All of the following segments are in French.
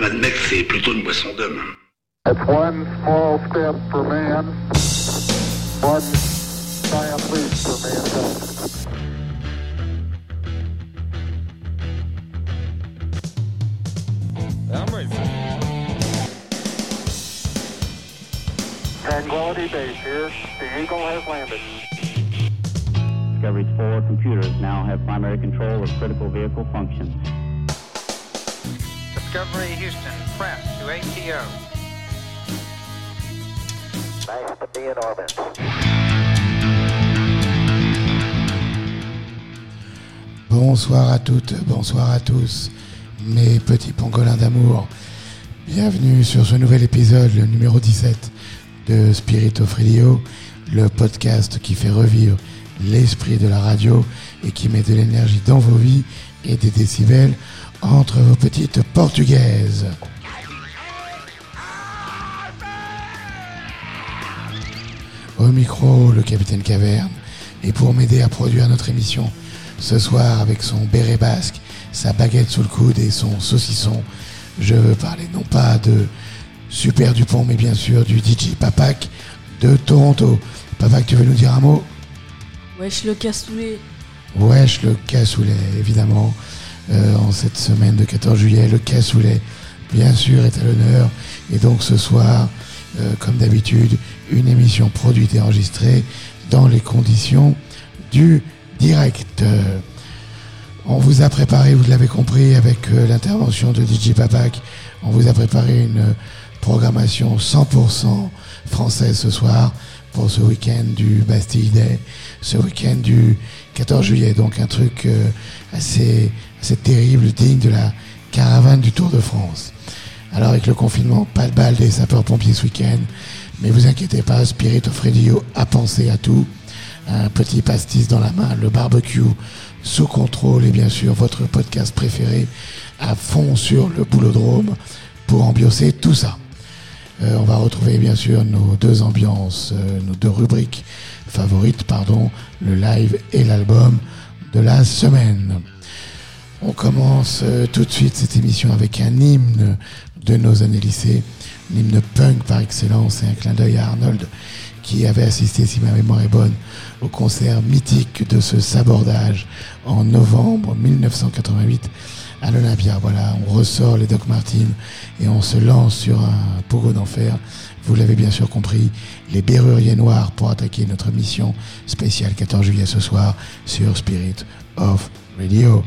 même admettre que c'est plutôt une boisson d'homme. It's one small step for man, one giant leap for mankind. I'm ready for it. Tranquility Base here. The Eagle has landed. Discovery's four computers now have primary control of critical vehicle functions. Discovery Houston, press to ATO. Nice to be in orbit. Bonsoir à toutes, bonsoir à tous, mes petits pangolins d'amour. Bienvenue sur ce nouvel épisode, le numéro 17 de Spirit of Radio, le podcast qui fait revivre l'esprit de la radio et qui met de l'énergie dans vos vies et des décibels entre vos petites portugaises. Au micro, le capitaine Caverne. Et pour m'aider à produire notre émission ce soir avec son béret basque, sa baguette sous le coude et son saucisson, je veux parler non pas de Super Dupont, mais bien sûr du DJ Papak de Toronto. Papak, tu veux nous dire un mot? Wesh le cassoulet. Wesh, le cassoulet, évidemment. Euh, en cette semaine de 14 juillet, le cassoulet, bien sûr, est à l'honneur. Et donc ce soir, euh, comme d'habitude, une émission produite et enregistrée dans les conditions du direct. Euh, on vous a préparé, vous l'avez compris, avec l'intervention de DJ Papak, on vous a préparé une programmation 100% française ce soir pour ce week-end du Bastille Day, ce week-end du 14 juillet. Donc un truc assez, assez terrible, digne de la caravane du Tour de France. Alors avec le confinement, pas de balle des sapeurs-pompiers ce week-end, mais vous inquiétez pas, Spirit of Radio a pensé à tout. Un petit pastis dans la main, le barbecue sous contrôle et bien sûr votre podcast préféré à fond sur le boulodrome pour ambiancer tout ça. Euh, on va retrouver bien sûr nos deux ambiances, euh, nos deux rubriques favorites, pardon, le live et l'album de la semaine. On commence euh, tout de suite cette émission avec un hymne de nos années lycée, l'hymne punk par excellence et un clin d'œil à Arnold qui avait assisté, si ma mémoire est bonne, au concert mythique de ce sabordage en novembre 1988 à l'Olympia. Voilà, on ressort les Doc Martens et on se lance sur un pogo d'enfer. Vous l'avez bien sûr compris, les Berruriers Noirs pour attaquer notre mission spéciale 14 juillet ce soir sur Spirit of Radio.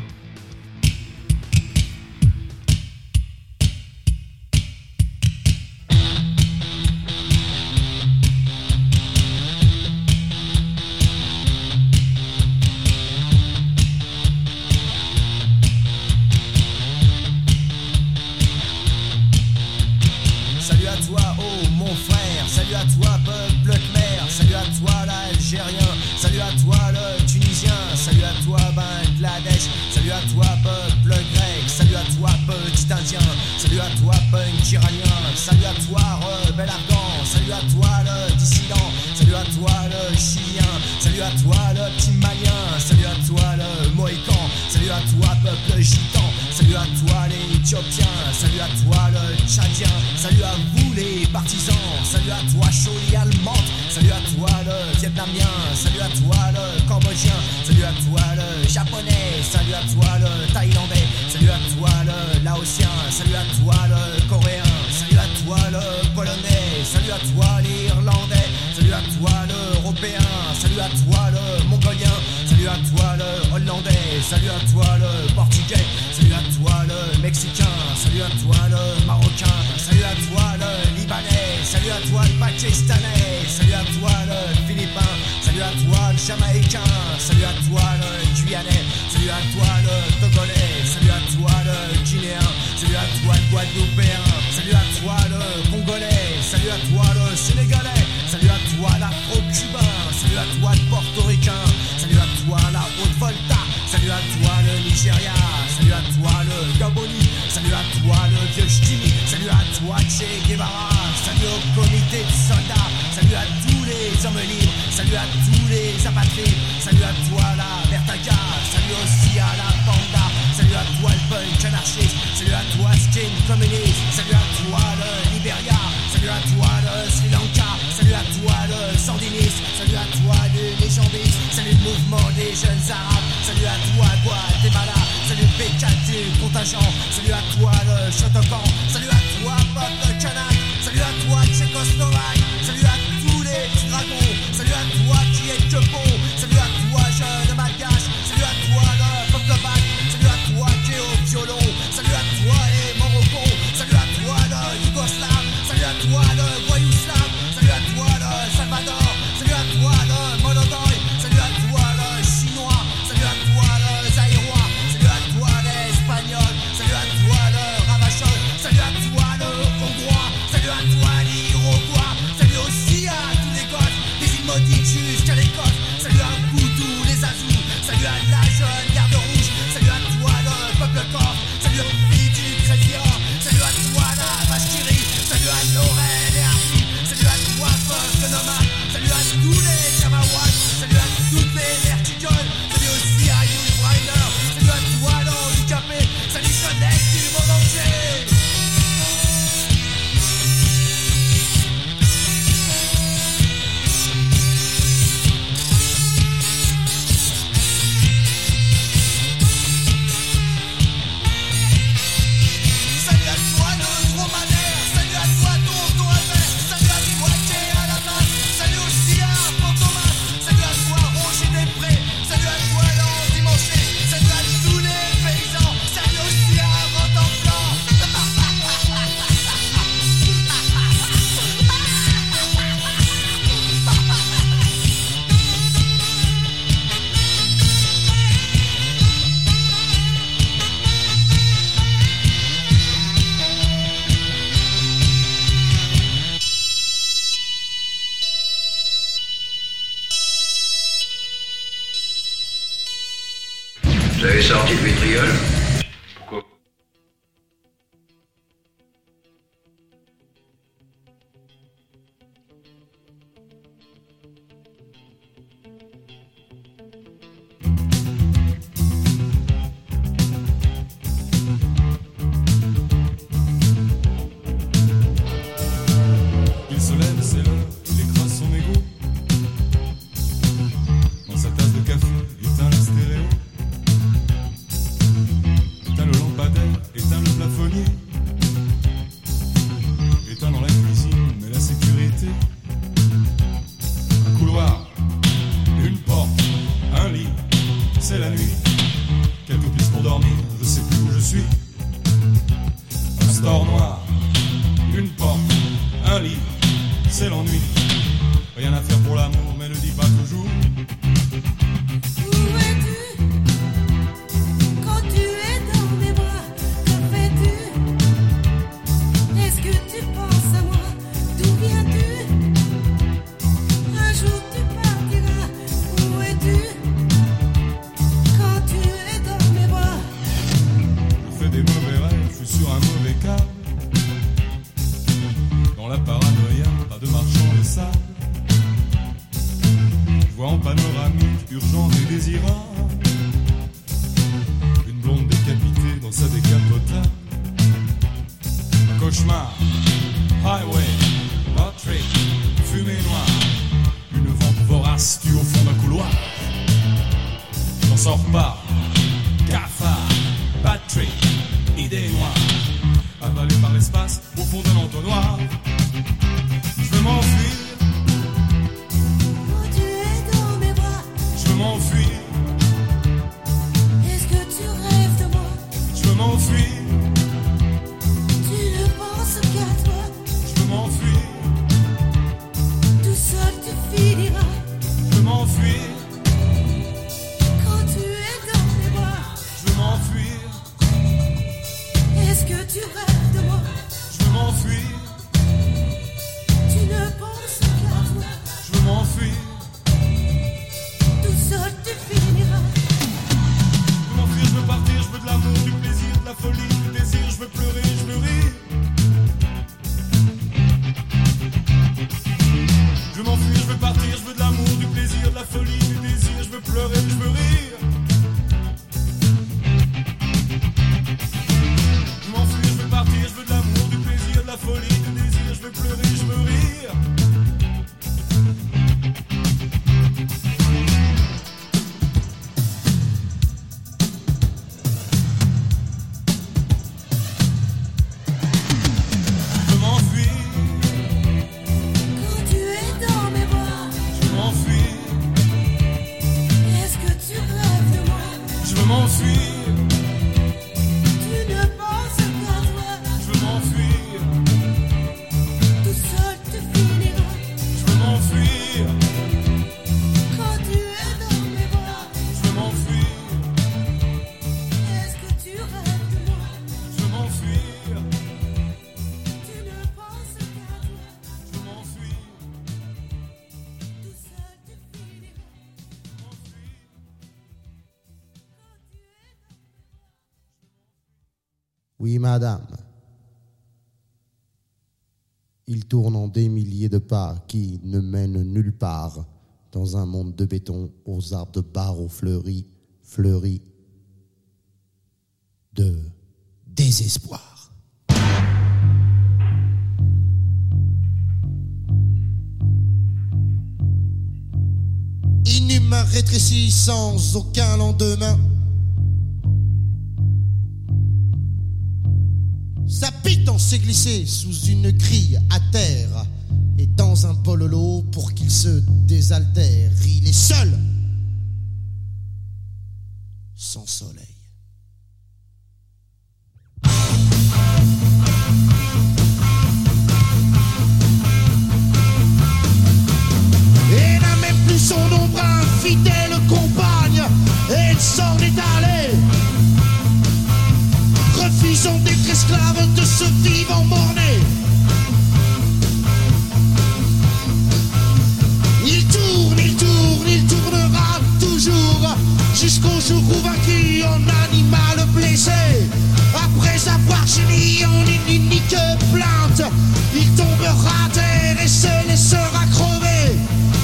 Salut à tous les apatrides, salut à toi la Bertaga, salut aussi à la Panda, salut à toi le punk anarchiste, salut à toi skin communiste, salut à toi le Liberia, salut à toi le Sri Lanka, salut à toi le sandiniste, salut à toi le légendiste, salut le mouvement des jeunes arabes, salut à toi Guatemala, salut PKT contingent, salut à toi le Chotocan, salut à Il tourne en des milliers de pas qui ne mènent nulle part dans un monde de béton aux arbres de barreaux fleuris, fleuris de désespoir. Inhumain rétréci sans aucun lendemain. Sa pitance s'est glissée sous une grille à terre et dans un bololo pour qu'il se désaltère. Il est seul, sans soleil. Et n'a même plus son ombre infidèle compagne, et s'en est jusqu'au jour où vaincu en animal blessé. Après avoir gémi en une unique plainte, il tombera à terre et se laissera crever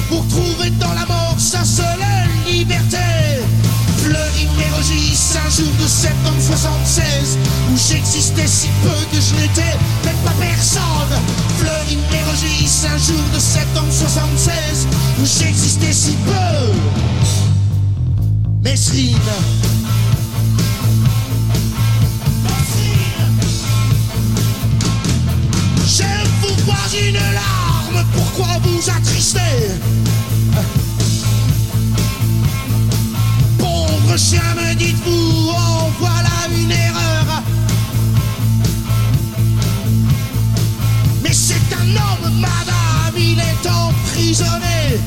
pour trouver dans la mort sa seule liberté. Un jour de septembre 76, où j'existais si peu que je n'étais même pas personne. Fleury Mérogis, un jour de septembre 76, où j'existais si peu. Mesrine. Je vous vois une larme, pourquoi vous attrister? Chien, me dites-vous, oh voilà une erreur. Mais c'est un homme, madame, il est emprisonné.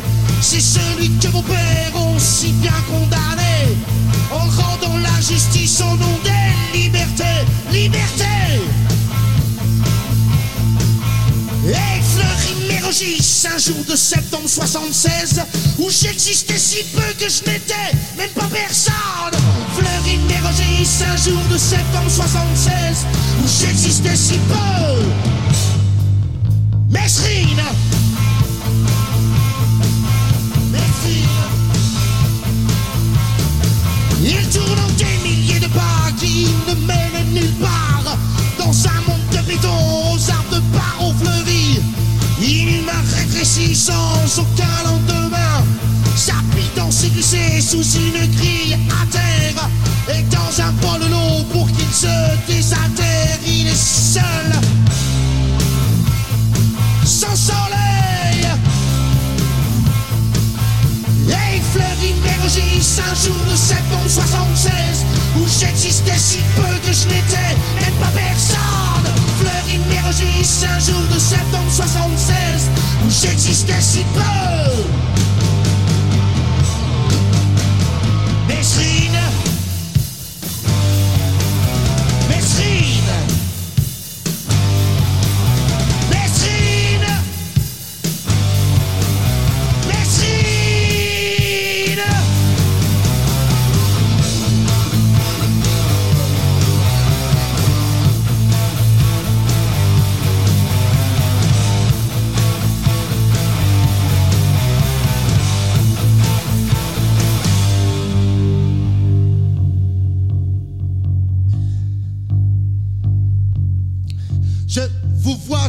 C'est celui que vos pères ont si bien condamné. En rendant la justice au nom des libertés. Liberté Et Mérogis, un jour de septembre 76, où j'existais si peu que je n'étais même pas personne. Fleury Mérogis, un jour de septembre 76, où j'existais si peu. Mesrine Mesrine Il tourne des milliers de pas qui ne mènent nulle part Dans un monde de béton aux arbres de barreaux fleuris Inhumain rétréci sans aucun lendemain. Sa pitance s'est glissée sous une grille à terre. Et dans un bol pour qu'il se désaltère Il est seul. Sans soleil. Et Fleury Mérogis, un jour de septembre 76, où j'existais si peu que je n'étais même pas personne. Mérogis, un jour de septembre 76, où j'existais si peu.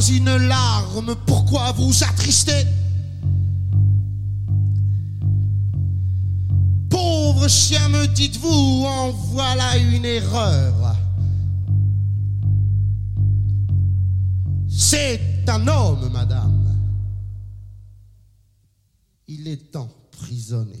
Une larme, pourquoi vous attristez? Pauvre chien, me dites-vous, en voilà une erreur. C'est un homme, madame. Il est emprisonné.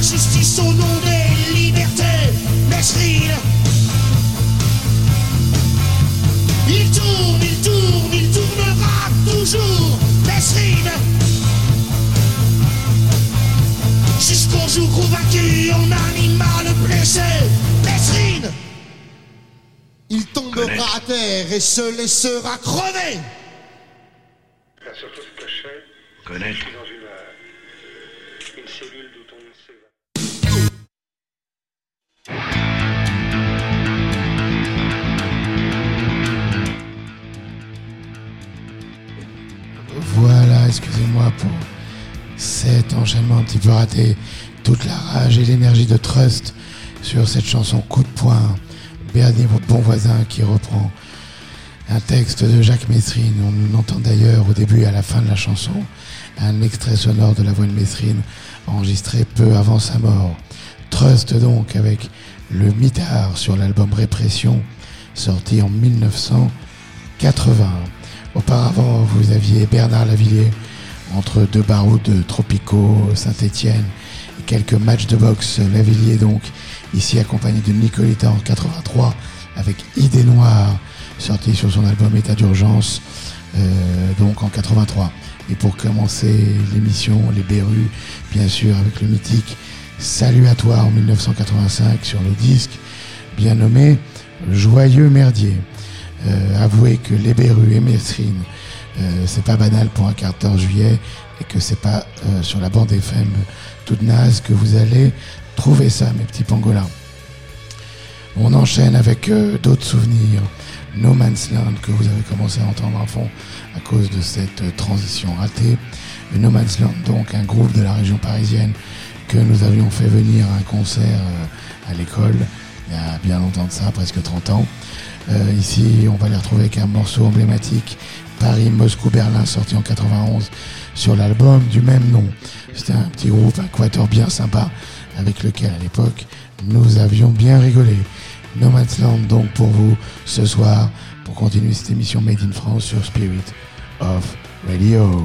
La justice au nom des libertés, Mesrine. Il tourne, il tourne, il tournera toujours, Mesrine. Jusqu'au jour où vaincu en animal blessé, Mesrine. Il tombera à terre et se laissera crever. Surtout se cacher. Connaître. Excusez-moi pour cet enchaînement un petit peu raté. Toute la rage et l'énergie de Trust sur cette chanson Coup de poing. Bernie, votre bon voisin, qui reprend un texte de Jacques Messrine. On entend d'ailleurs au début et à la fin de la chanson un extrait sonore de la voix de Messrine enregistré peu avant sa mort. Trust donc avec le mitard sur l'album Répression sorti en 1980. Auparavant, vous aviez Bernard Lavillier entre deux barreaux de Tropico, Saint-Étienne et quelques matchs de boxe. Lavillier donc ici accompagné de Nicolita en 83 avec Idée Noire sorti sur son album État d'urgence euh, donc en 83. Et pour commencer l'émission, les Berus, bien sûr avec le mythique Salut à toi en 1985 sur le disque bien nommé Joyeux Merdier. Euh, avouez que les Berus et Messrine, euh, c'est pas banal pour un 14 juillet et que c'est pas euh, sur la bande FM toute naze que vous allez trouver ça, mes petits pangolins. On enchaîne avec euh, d'autres souvenirs. No Man's Land que vous avez commencé à entendre en fond à cause de cette euh, transition ratée. No Man's Land, donc un groupe de la région parisienne que nous avions fait venir à un concert à l'école il y a bien longtemps de ça, presque 30 ans. Euh, ici, on va les retrouver avec un morceau emblématique, Paris, Moscou, Berlin, sorti en 91 sur l'album du même nom. C'était un petit groupe, un quatuor bien sympa, avec lequel à l'époque nous avions bien rigolé. No Man's Land donc pour vous ce soir, pour continuer cette émission Made in France sur Spirit of Radio.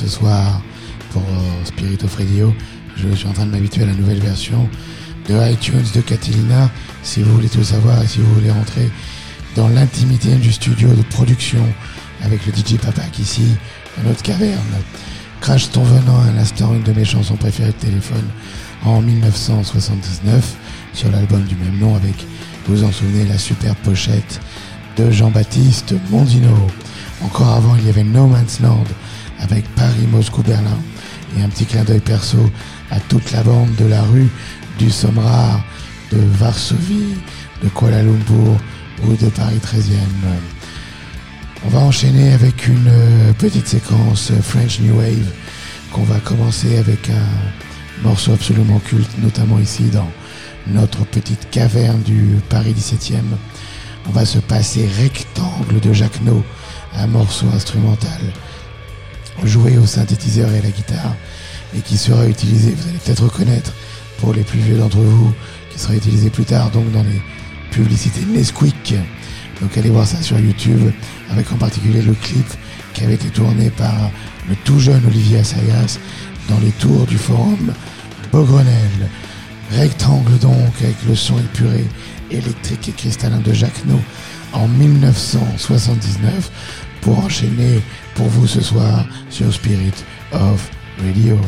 Ce soir pour euh, Spirit of Radio. Je suis en train de m'habituer à la nouvelle version de iTunes de Catilina. Si vous voulez tout savoir et si vous voulez rentrer dans l'intimité du studio de production avec le DJ Papak ici, dans notre caverne. Crash ton venant à l'instant une de mes chansons préférées de téléphone en 1979 sur l'album du même nom avec, vous vous en souvenez, la superbe pochette de Jean-Baptiste Mondino. Encore avant, il y avait No Man's Land avec Paris, Moscou, Berlin et un petit clin d'œil perso à toute la bande de la rue du Somrard, de Varsovie, de Kuala Lumpur ou de Paris 13e. On va enchaîner avec une euh, petite séquence French New Wave qu'on va commencer avec un morceau absolument culte, notamment ici dans notre petite caverne du Paris 17e. On va se passer Rectangle de Jacques No, un morceau instrumental joué au synthétiseur et à la guitare et qui sera utilisé, vous allez peut-être reconnaître pour les plus vieux d'entre vous, qui sera utilisé plus tard donc dans les publicités Nesquik. Donc allez voir ça sur YouTube, avec en particulier le clip qui avait été tourné par le tout jeune Olivier Assayas dans les tours du forum Beaugrenelle. Rectangle donc, avec le son épuré, électrique et cristallin de Jacques en 1979 pour enchaîner pour vous ce soir sur Spirit of Radio.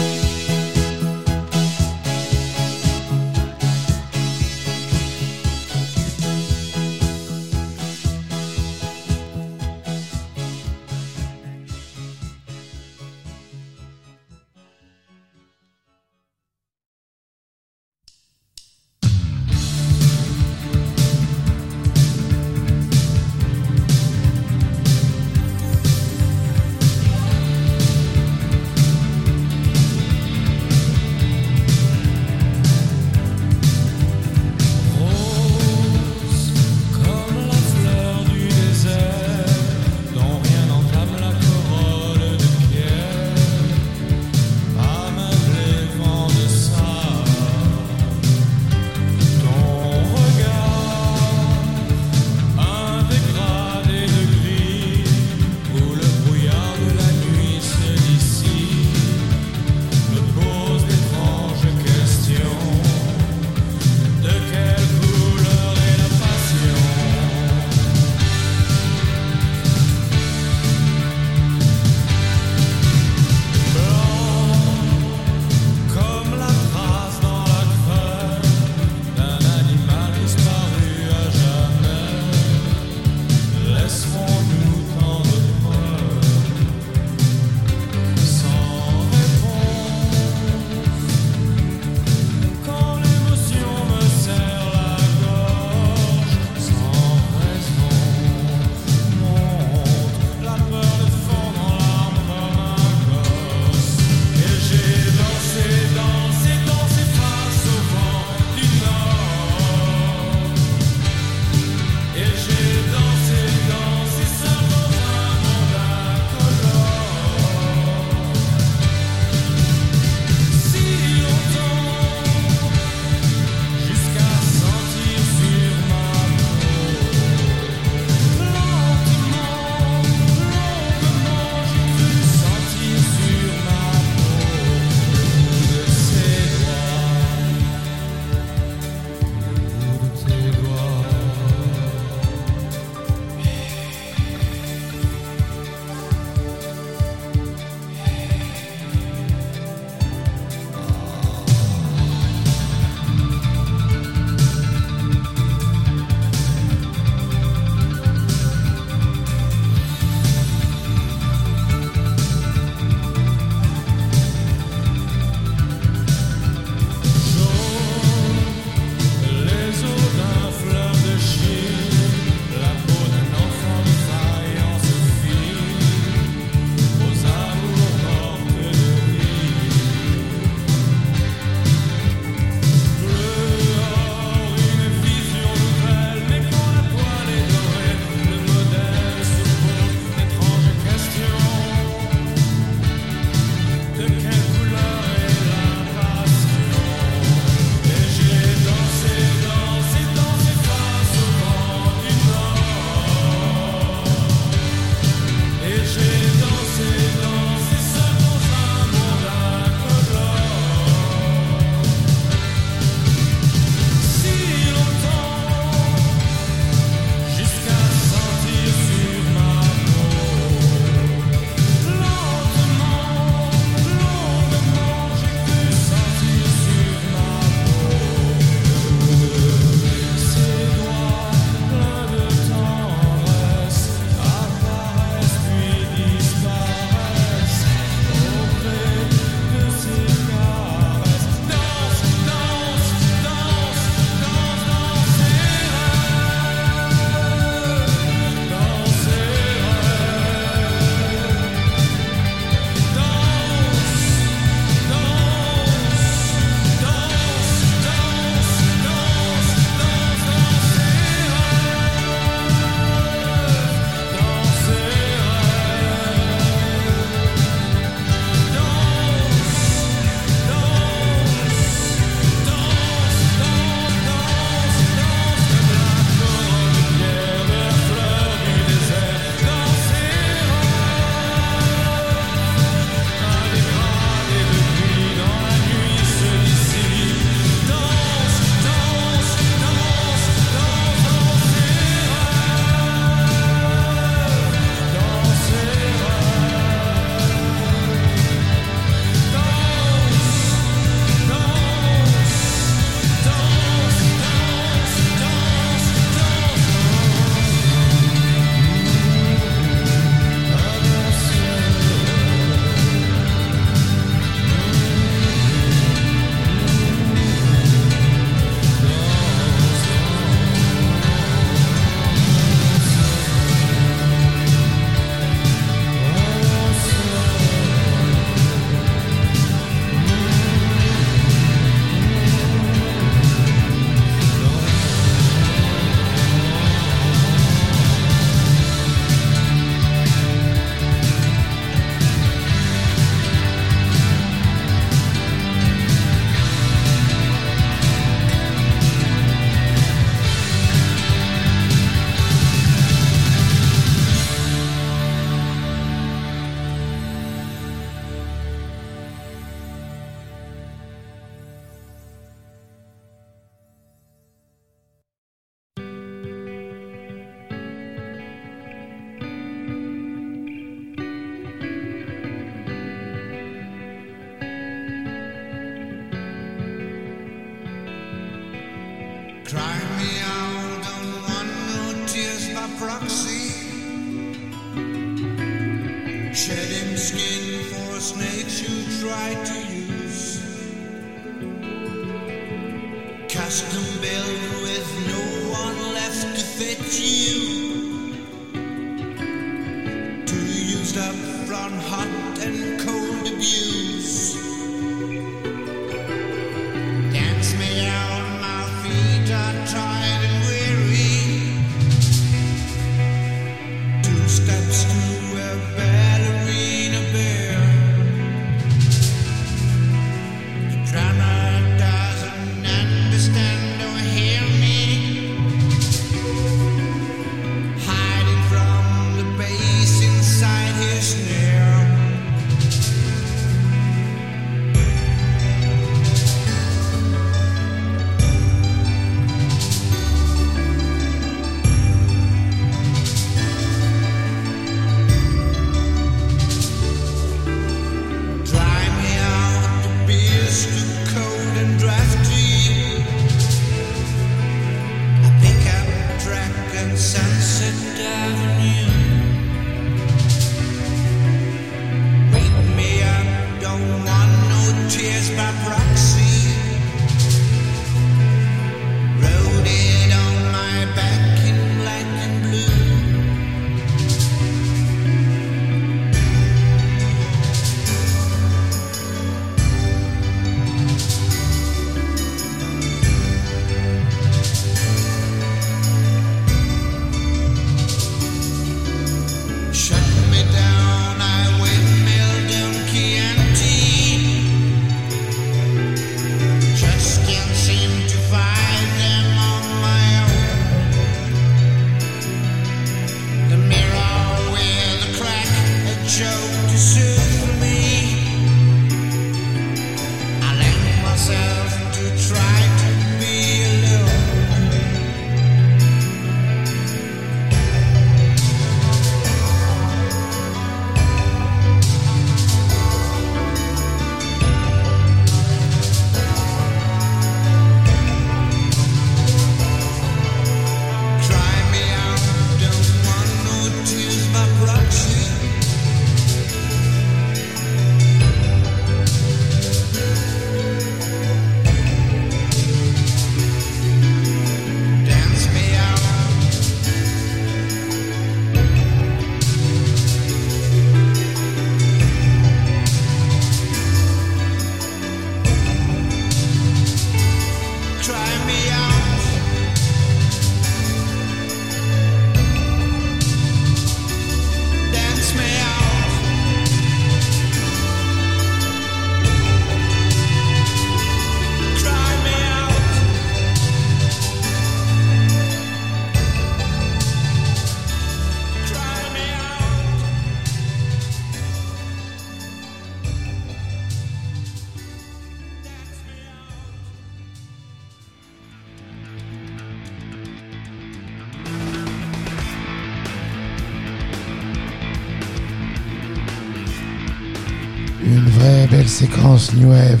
New Wave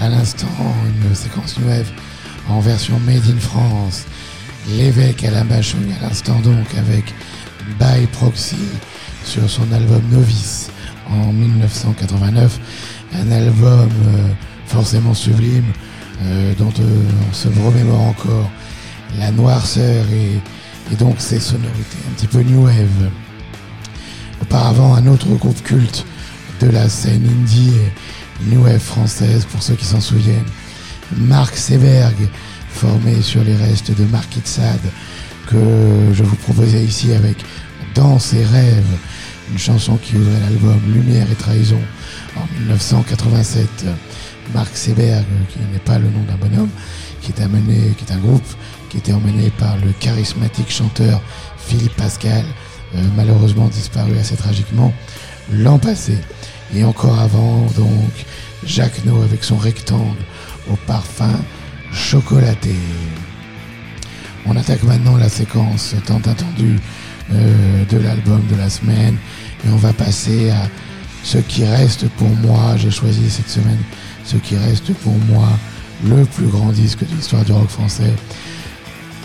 à l'instant, une séquence New Wave en version Made in France. L'évêque à la machine à l'instant donc avec By Proxy sur son album Novice en 1989. Un album euh, forcément sublime euh, dont euh, on se remémore encore la noirceur et, et donc ses sonorités un petit peu New Wave. Auparavant, un autre groupe culte de la scène indie new wave française, pour ceux qui s'en souviennent. Marc Seberg, formé sur les restes de Mark Itzad, que je vous proposais ici avec Dans ses rêves, une chanson qui ouvrait l'album Lumière et Trahison en 1987. Marc Seberg, qui n'est pas le nom d'un bonhomme, qui est amené, qui est un groupe qui était emmené par le charismatique chanteur Philippe Pascal, euh, malheureusement disparu assez tragiquement l'an passé. Et encore avant, donc, Jacques No avec son rectangle au parfum chocolaté. On attaque maintenant la séquence tant attendue euh, de l'album de la semaine et on va passer à ce qui reste pour moi. J'ai choisi cette semaine ce qui reste pour moi le plus grand disque de l'histoire du rock français.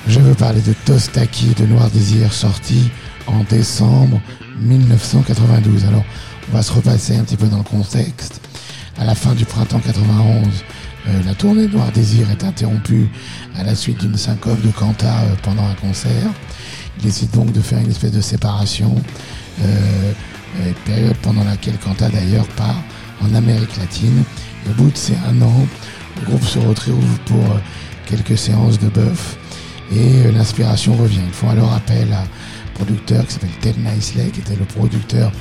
Je veux parler de Tostaki de Noir Désir sorti en décembre 1992. Alors, on va se repasser un petit peu dans le contexte. À la fin du printemps 91, euh, la tournée Noir Désir est interrompue à la suite d'une syncope de Quanta euh, pendant un concert. Il décide donc de faire une espèce de séparation, euh, euh, période pendant laquelle Quanta d'ailleurs part en Amérique latine. Au bout de ces un an, le groupe se retrouve pour euh, quelques séances de bœuf et l'inspiration revient. Ils font alors appel à un producteur qui s'appelle Ted Nicely, qui était le producteur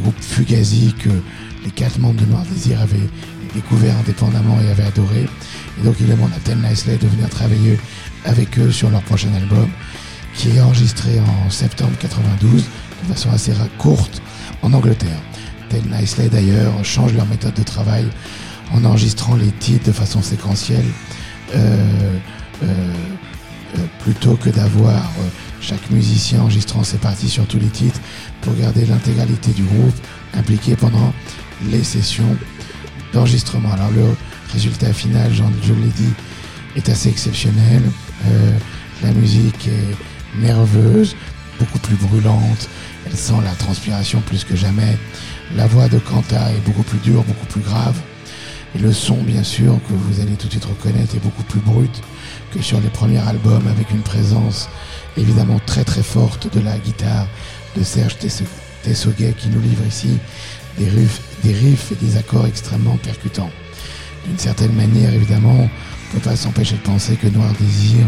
groupe Fugazi que les quatre membres de Noir Désir avaient découvert indépendamment et avaient adoré. Et donc il demande à Ted Nicely de venir travailler avec eux sur leur prochain album, qui est enregistré en septembre 92 de façon assez courte en Angleterre. Ted Nicely d'ailleurs change leur méthode de travail en enregistrant les titres de façon séquentielle. Euh, euh, euh, plutôt que d'avoir chaque musicien enregistrant ses parties sur tous les titres pour garder l'intégralité du groupe impliqué pendant les sessions d'enregistrement. Alors le résultat final, j'en- je l'ai dit, est assez exceptionnel. Euh, la musique est nerveuse, beaucoup plus brûlante, elle sent la transpiration plus que jamais. La voix de Kanta est beaucoup plus dure, beaucoup plus grave. Et le son, bien sûr, que vous allez tout de suite reconnaître, est beaucoup plus brut que sur les premiers albums, avec une présence évidemment très très forte de la guitare de Serge Tesso- Tessoguet qui nous livre ici des riffs, des riffs et des accords extrêmement percutants. D'une certaine manière, évidemment, on ne peut pas s'empêcher de penser que Noir Désir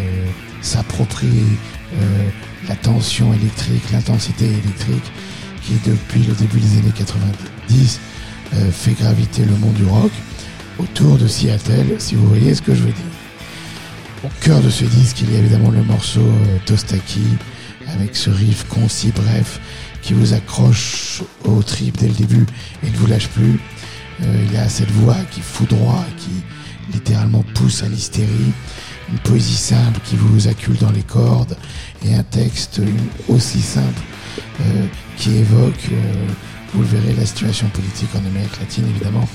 euh, s'approprie euh, la tension électrique, l'intensité électrique qui, depuis le début des années 90, euh, fait graviter le monde du rock autour de Seattle, si vous voyez ce que je veux dire. Au cœur de ce disque, il y a évidemment le morceau Tostaki, avec ce riff concis, bref, qui vous accroche au trip dès le début et ne vous lâche plus. Euh, il y a cette voix qui foudroie, qui littéralement pousse à l'hystérie, une poésie simple qui vous accule dans les cordes et un texte aussi simple euh, qui évoque, euh, vous le verrez, la situation politique en Amérique latine, évidemment,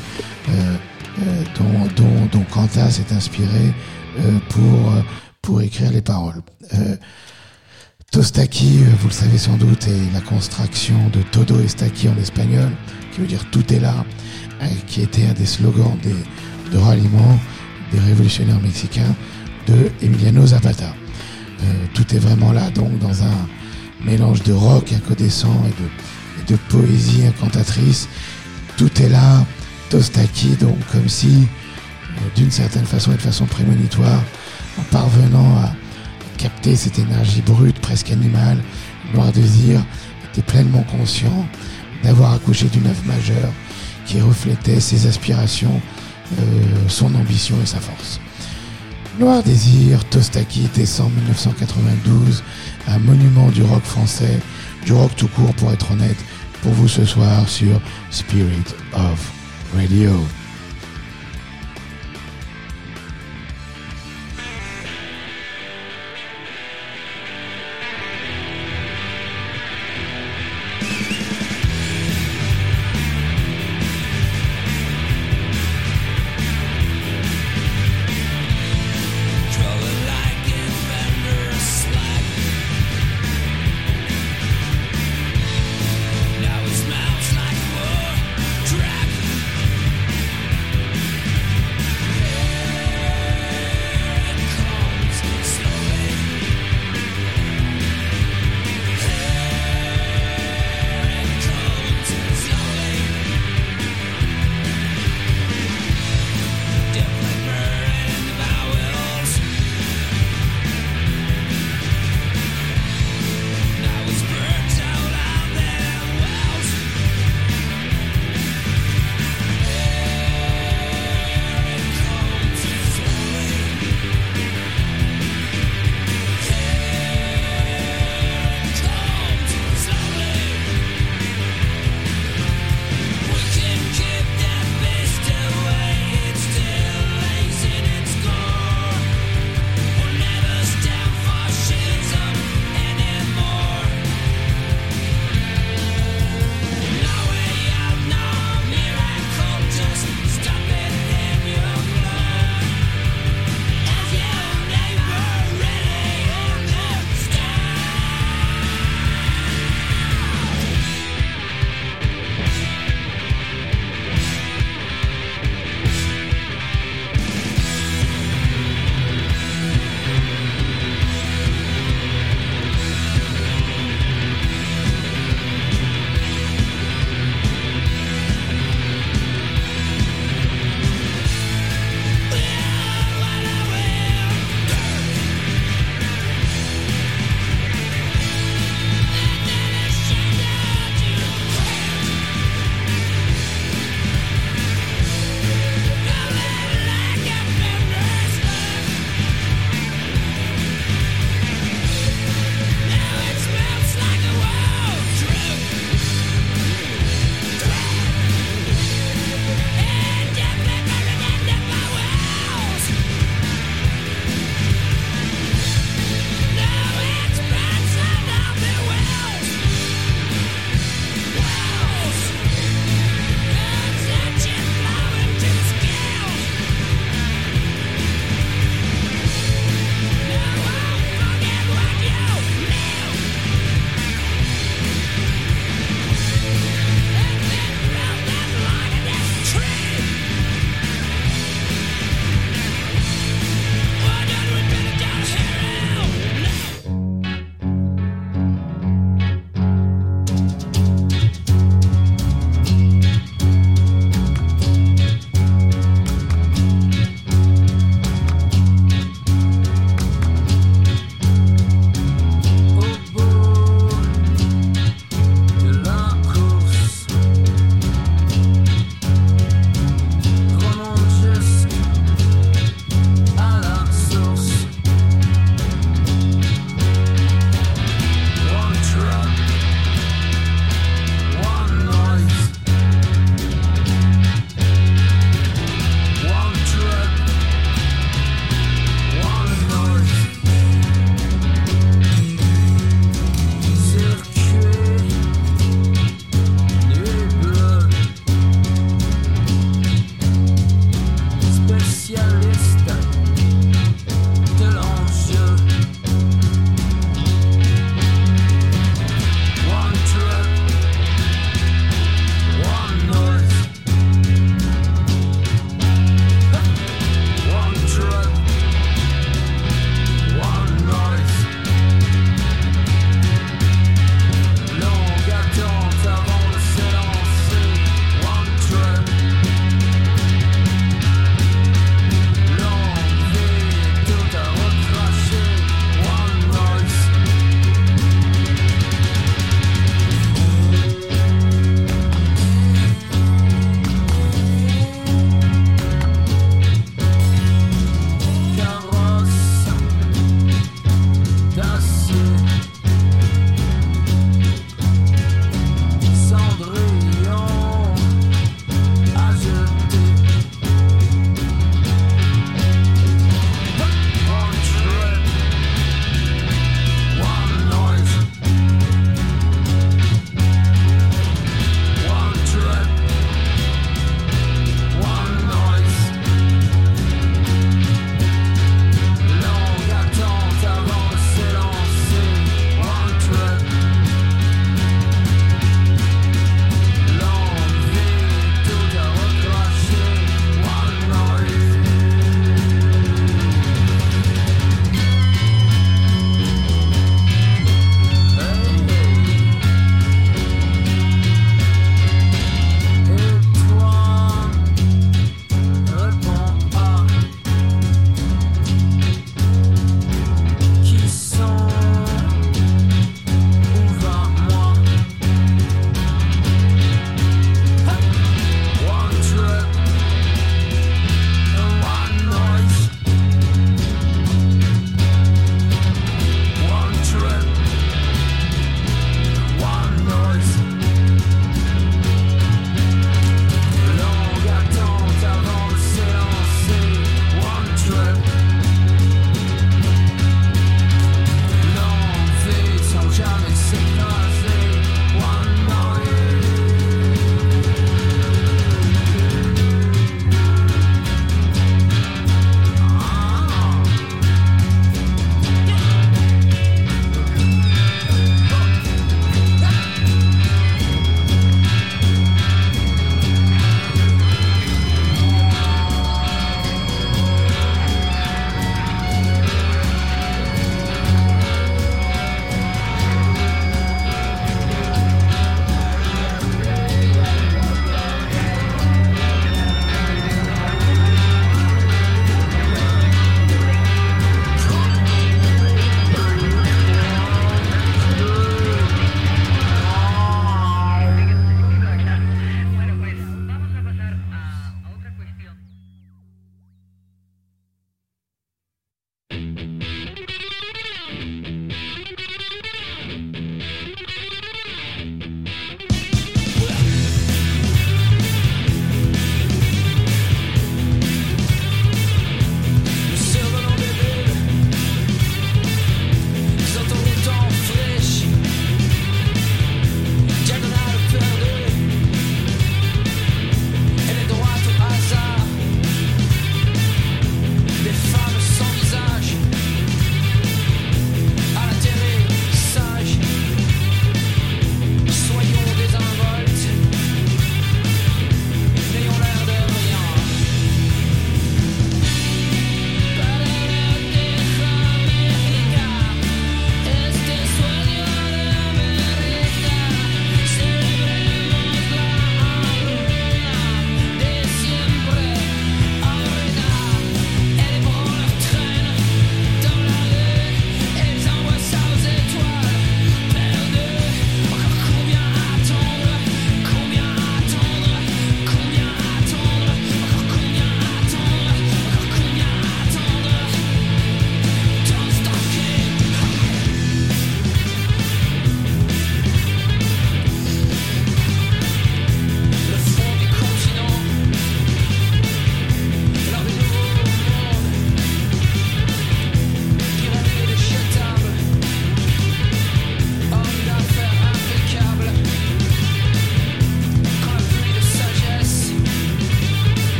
euh, euh, dont, dont, dont Kanta s'est inspiré euh, pour, pour écrire les paroles. Tostaki, euh, vous le savez sans doute, est la contraction de todo estaki en espagnol, qui veut dire tout est là, qui était un des slogans des, de ralliement des révolutionnaires mexicains de Emiliano Zapata. Euh, tout est vraiment là, donc dans un mélange de rock incandescent et de, et de poésie incantatrice. Tout est là, Tostaki, donc comme si, euh, d'une certaine façon et de façon prémonitoire, en parvenant à capter cette énergie brute, presque animale, Noir Désir était pleinement conscient d'avoir accouché d'une œuvre majeure qui reflétait ses aspirations, euh, son ambition et sa force. Noir Désir, Tostaki, décembre 1992, un monument du rock français, du rock tout court pour être honnête, pour vous ce soir sur Spirit of Radio.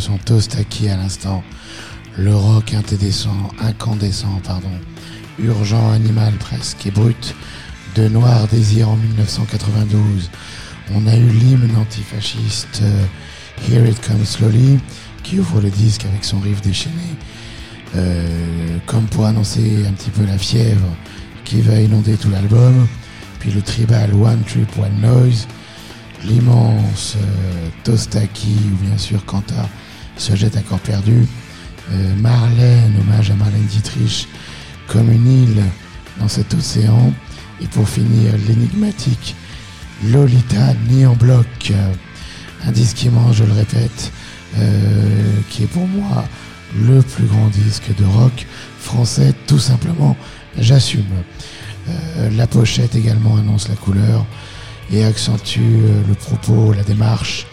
Son, Tostaki à l'instant. Le rock intéressant, incandescent, pardon. Urgent, animal presque et brut. De Noir Désir en 1992. On a eu l'hymne antifasciste euh, Here It Comes Slowly qui ouvre le disque avec son riff déchaîné. Euh, comme pour annoncer un petit peu la fièvre qui va inonder tout l'album. Puis le tribal One Trip One Noise l'immense euh, Tostaki ou bien sûr Se jette à corps perdu. Euh, Marlène, hommage à Marlène Dietrich, comme une île dans cet océan. Et pour finir, l'énigmatique Lolita ni en bloc, un disque immense, je le répète, euh, qui est pour moi le plus grand disque de rock français, tout simplement, j'assume. Euh, la pochette également annonce la couleur et accentue le propos, la démarche.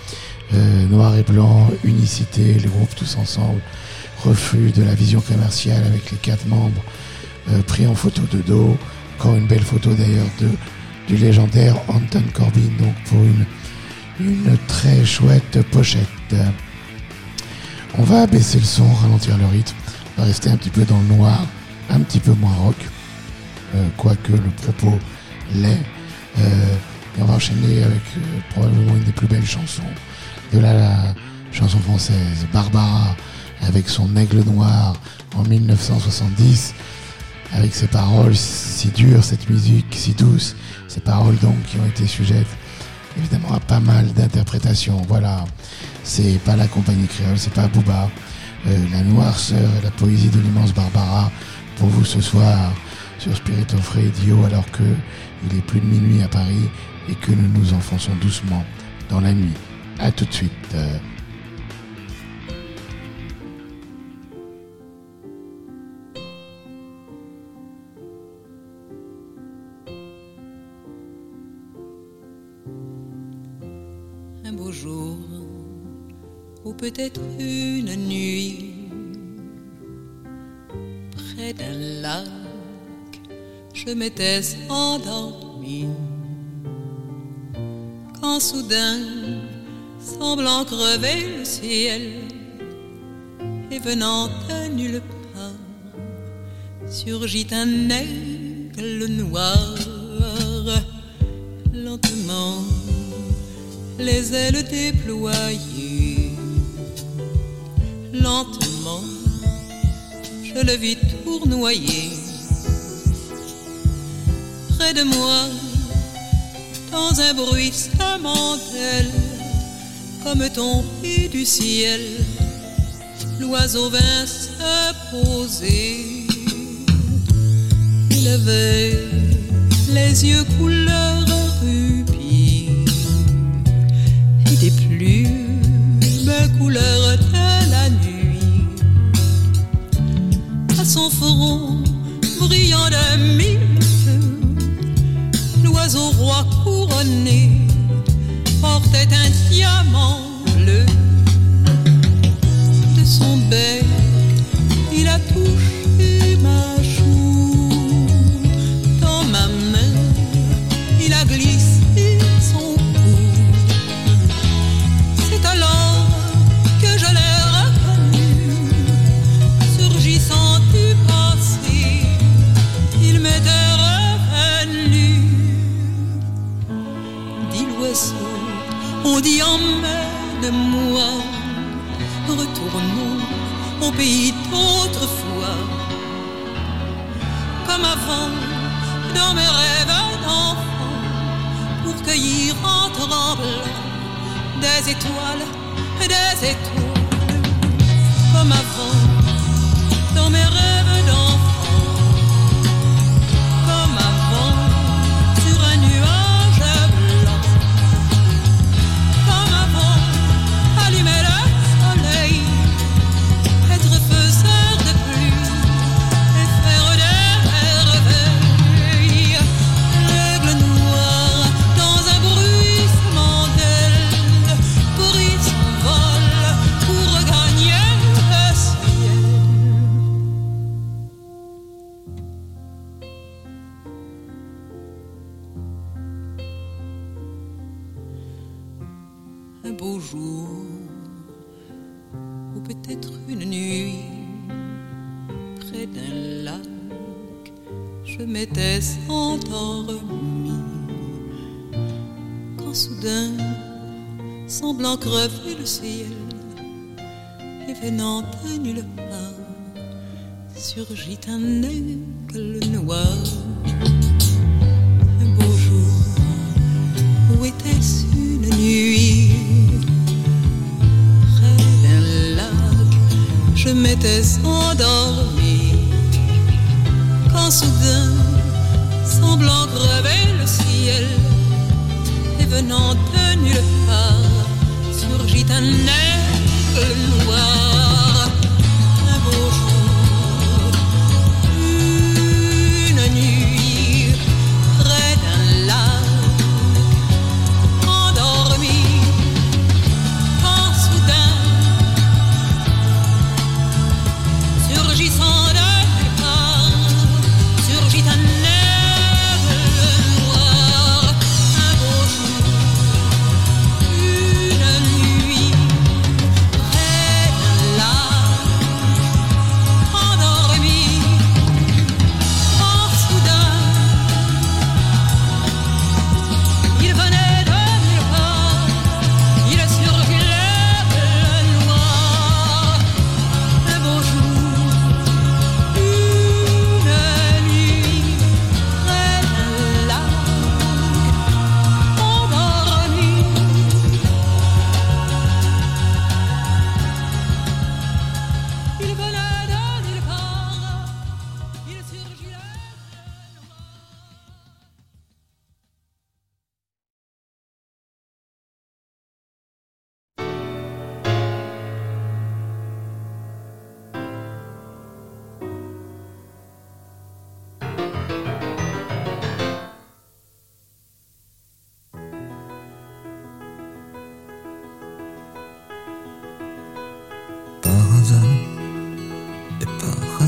Euh, noir et blanc, unicité, les groupes tous ensemble, refus de la vision commerciale avec les quatre membres euh, pris en photo de dos. Encore une belle photo d'ailleurs du légendaire Anton Corbin, donc pour une, très chouette pochette. On va baisser le son, ralentir le rythme, va rester un petit peu dans le noir, un petit peu moins rock, euh, quoique le propos l'est. Et on va enchaîner avec probablement une des plus belles chansons de la, la chanson française, Barbara, avec son aigle noir en 1970. avec ces paroles si dures, cette musique si douce, ces paroles donc qui ont été sujettes évidemment à pas mal d'interprétations. Voilà, c'est pas la compagnie créole, c'est pas Booba, euh, la noirceur et la poésie de l'immense Barbara pour vous ce soir sur Spirit of Radio alors que il est plus de minuit à Paris et que nous nous enfonçons doucement dans la nuit. À tout de suite. un beau jour, ou peut-être une nuit, près d'un lac, je m'étais endormi. Quand soudain, semblant crever le ciel, et venant de nulle part, surgit un aigle noir, lentement les ailes déployées. Lentement, je le vis tournoyer. Près de moi, dans un bruit mentel, comme tombé du ciel, l'oiseau vint se poser. Avait les yeux couleur rubis et des plumes couleur de la nuit. À son front brillant de mille feux, l'oiseau roi couronné portait un diamant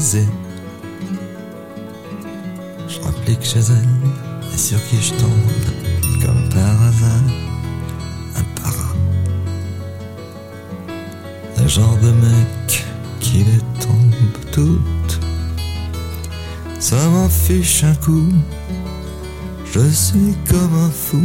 Je t'implique chez elle, et sur qui je tombe, comme par hasard, un para. Le genre de mec qui les tombe toutes. Ça m'en fiche un coup, je suis comme un fou.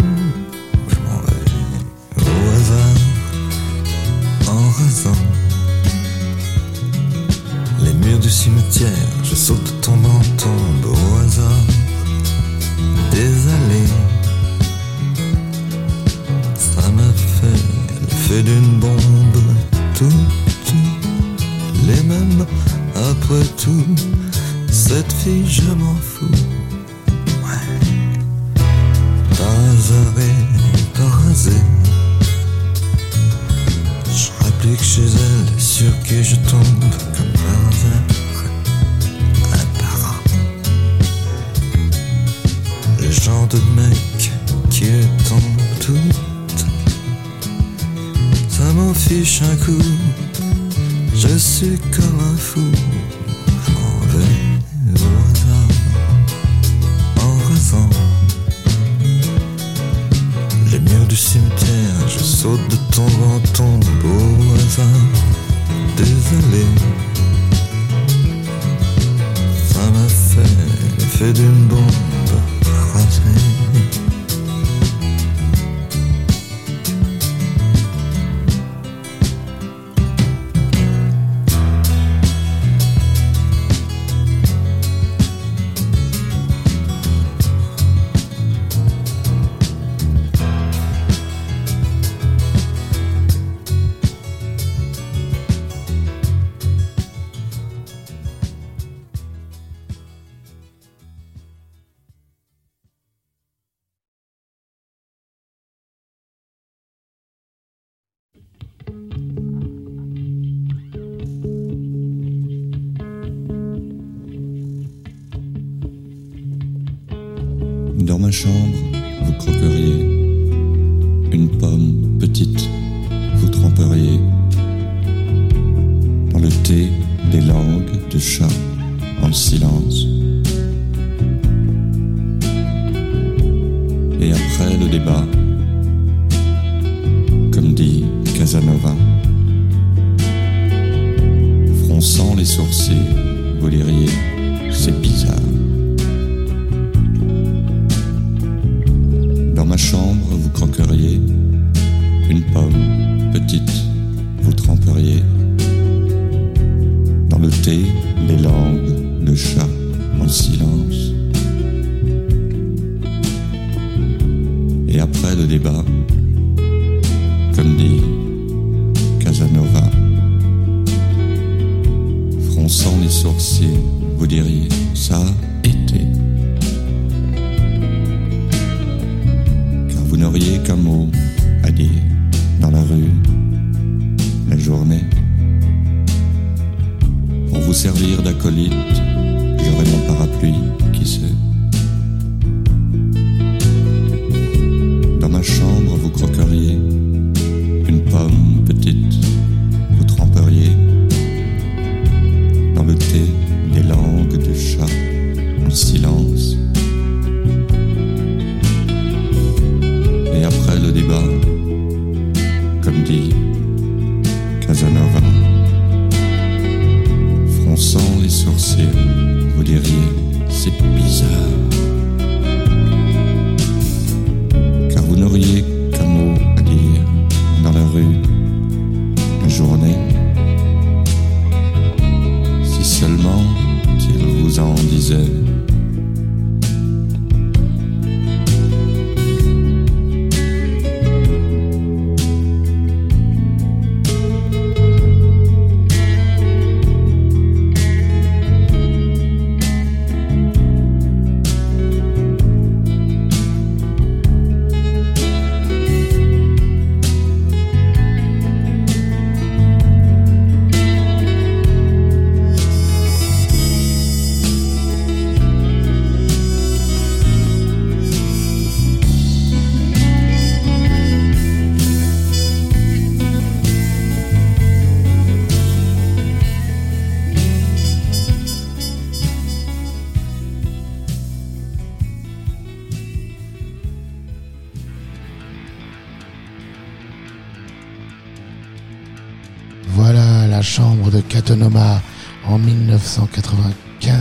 En 1995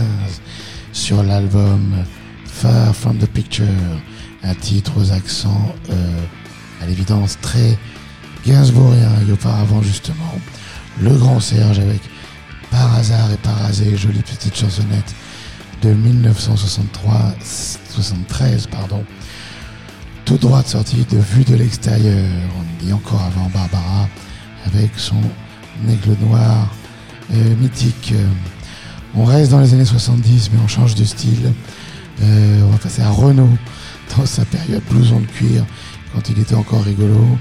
sur l'album Far From The Picture, un titre aux accents euh, à l'évidence très gainsbourgien et auparavant justement. Le grand Serge avec Par hasard et par hasard, jolie petite chansonnette de 1963 73 pardon. Tout droit de sortie de Vue de l'extérieur on dit encore avant Barbara avec son aigle noir mythique. Euh, on reste dans les années 70 mais on change de style. Euh, on va passer à Renault dans sa période blouson de cuir quand il était encore rigolo.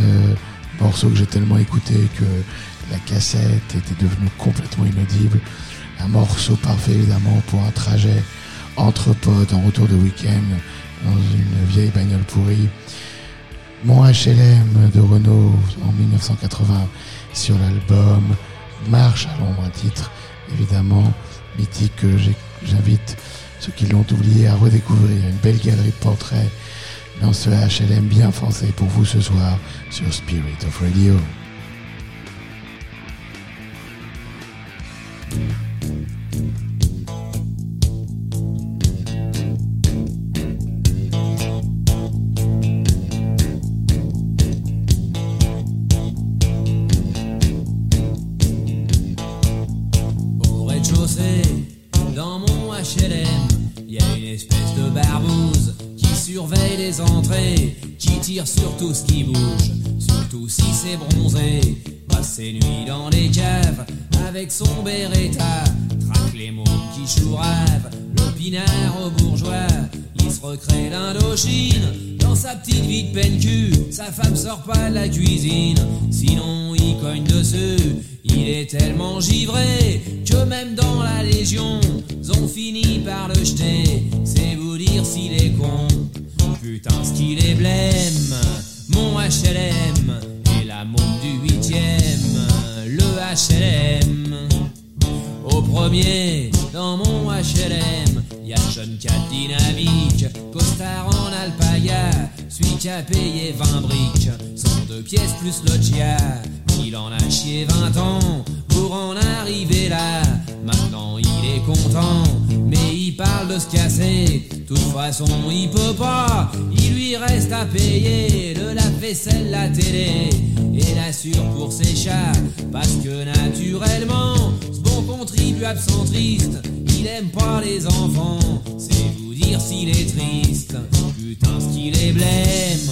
Euh, morceau que j'ai tellement écouté que la cassette était devenue complètement inaudible. Un morceau parfait évidemment pour un trajet entre potes en retour de week-end dans une vieille bagnole pourrie. Mon HLM de Renault en 1980 sur l'album Marche à l'ombre, un titre évidemment mythique que j'invite ceux qui l'ont oublié à redécouvrir. Une belle galerie de portraits dans ce HLM bien français pour vous ce soir sur Spirit of Radio. Tire sur tout ce qui bouge, surtout si c'est bronzé. Passe ses nuits dans les caves avec son Beretta, traque les mômes qui chourave, le pinard au bourgeois. Il se recrée l'Indochine dans sa petite vie de peine cul. Sa femme sort pas de la cuisine, sinon il cogne dessus. Il est tellement givré que même dans la Légion, ils ont fini par le jeter. C'est vous dire s'il est con. Putain, ce qu'il est blême. Mon HLM et la montre du huitième. Le HLM. Au premier, dans mon HLM, y a John 4 dynamique, costard en alpaga, celui qui a payé 20 briques, son deux pièces plus loggia. Il en a chié 20 ans pour en arriver là. Maintenant il est content, mais parle de se casser. Toute façon, il peut pas, il lui reste à payer le lave-vaisselle, la télé et l'assure pour ses chats. Parce que naturellement, ce bon contribuable centriste, il aime pas les enfants. C'est vous dire s'il est triste. Putain, ce qu'il est blême.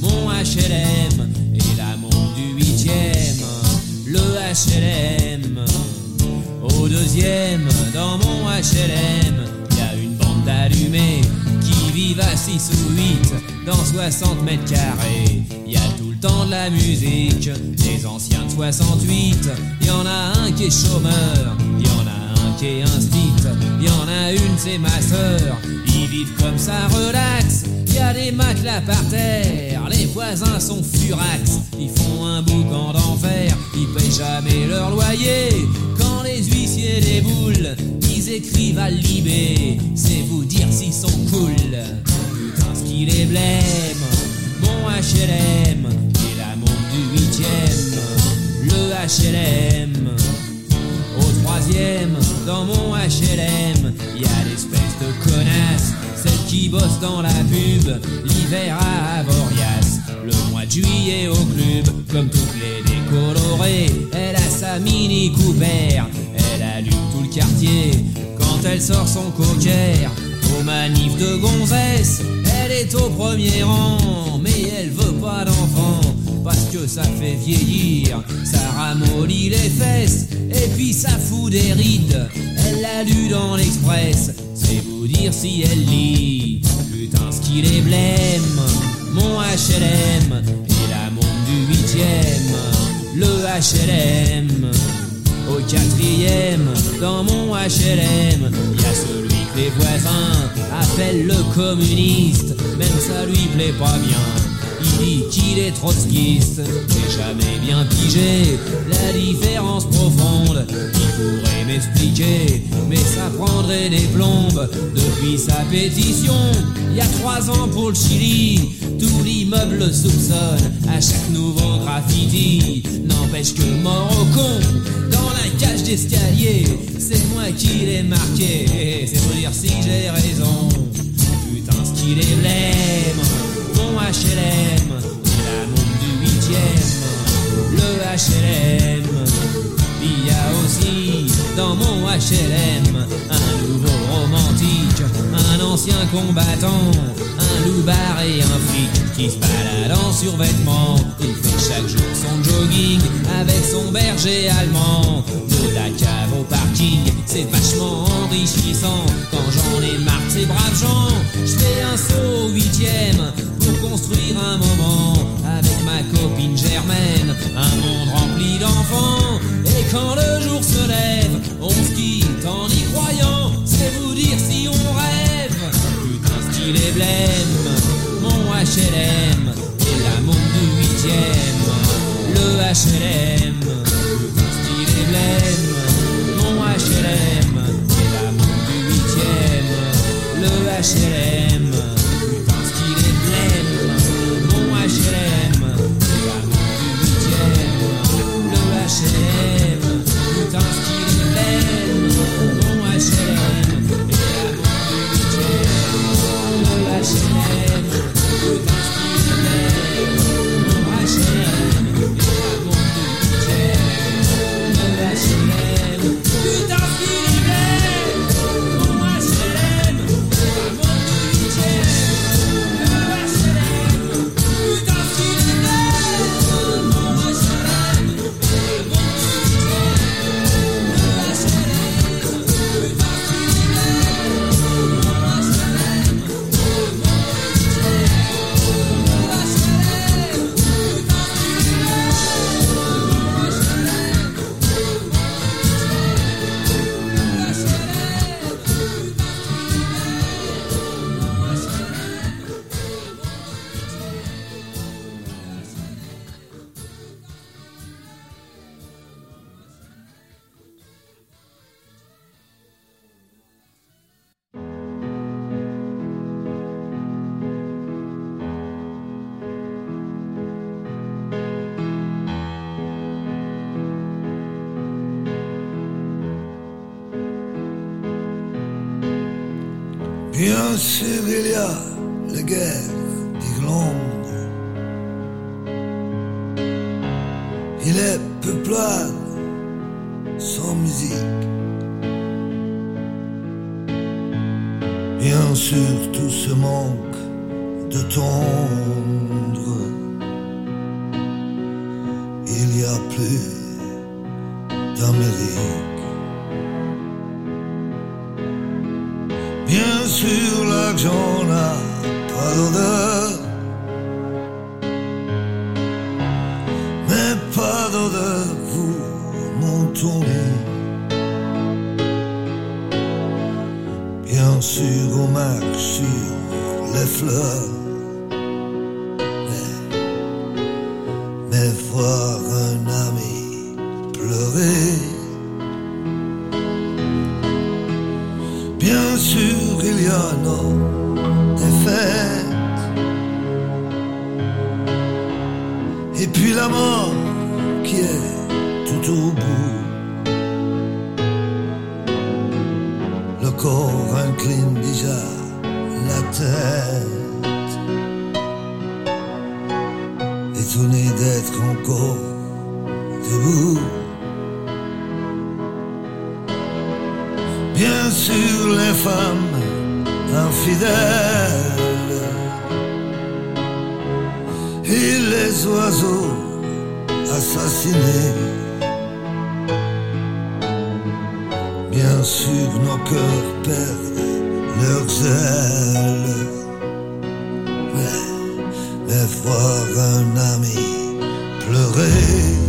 Mon HLM et la du huitième. Le HLM. Au deuxième, dans mon HLM, y a une bande d'allumés qui vivent à 6 ou 8 dans 60 mètres carrés. Y a tout le temps de la musique, des anciens de 68. Y en a un qui est chômeur, y en a un qui est instit. Y en a une, c'est ma sœur. Ils vivent comme ça, relax. Y a des matelas par terre, les voisins sont furax. Ils font un boucan d'enfer, ils payent jamais leur loyer. Quand les huissiers déboulent, ils écrivent à Libé. C'est vous dire s'ils sont cool. Putain, ce qu'il est blême. Mon HLM et la montre du huitième. Le HLM. Au troisième, dans mon HLM, y a l'espèce de connasse, celle qui bosse dans la pub, l'hiver à Avoriaz, le mois de juillet au club, comme toutes les décolorées, elle a sa mini Cooper, elle allume tout le quartier, quand elle sort son cocker, aux manifs de gonzesse, elle est au premier rang, mais elle veut pas d'enfant parce que ça fait vieillir, ça ramollit les fesses, et puis ça fout des rides. Elle l'a lu dans l'Express, c'est vous dire si elle lit. Putain, ce qu'il est blême, mon HLM, et la montre du huitième, le HLM. Au quatrième, dans mon HLM, y a celui que les voisins appellent le communiste, même ça lui plaît pas bien. Il dit qu'il est trotskiste, j'ai jamais bien pigé la différence profonde. Il pourrait m'expliquer, mais ça prendrait des plombes. Depuis sa pétition, y a trois ans pour le Chili. Tout l'immeuble le soupçonne à chaque nouveau graffiti. N'empêche que mort au con, dans la cage d'escalier, c'est moi qui l'ai marqué. C'est pour dire si j'ai raison. Putain, ce qu'il est blême, HLM, la montre du huitième, le HLM. Y a aussi dans mon HLM un nouveau romantique, un ancien combattant, un loupard et un flic qui se balade en survêtement. Il fait chaque jour son jogging avec son berger allemand. De la cave au parking, c'est vachement enrichissant. Quand j'en ai marre ces braves gens, je fais un saut au huitième pour construire un moment avec ma copine Germaine. Un monde rempli d'enfants. Et quand le jour se lève, on se quitte en y croyant. C'est vous dire si on rêve. Putain, qu'il est blême. Mon HLM et la montre du huitième. Le HLM. Putain, qu'il est blême. Mon HLM et la montre du huitième. Le HLM. Bien sûr, nos cœurs perdent leurs ailes. Mais, mais voir un ami pleurer.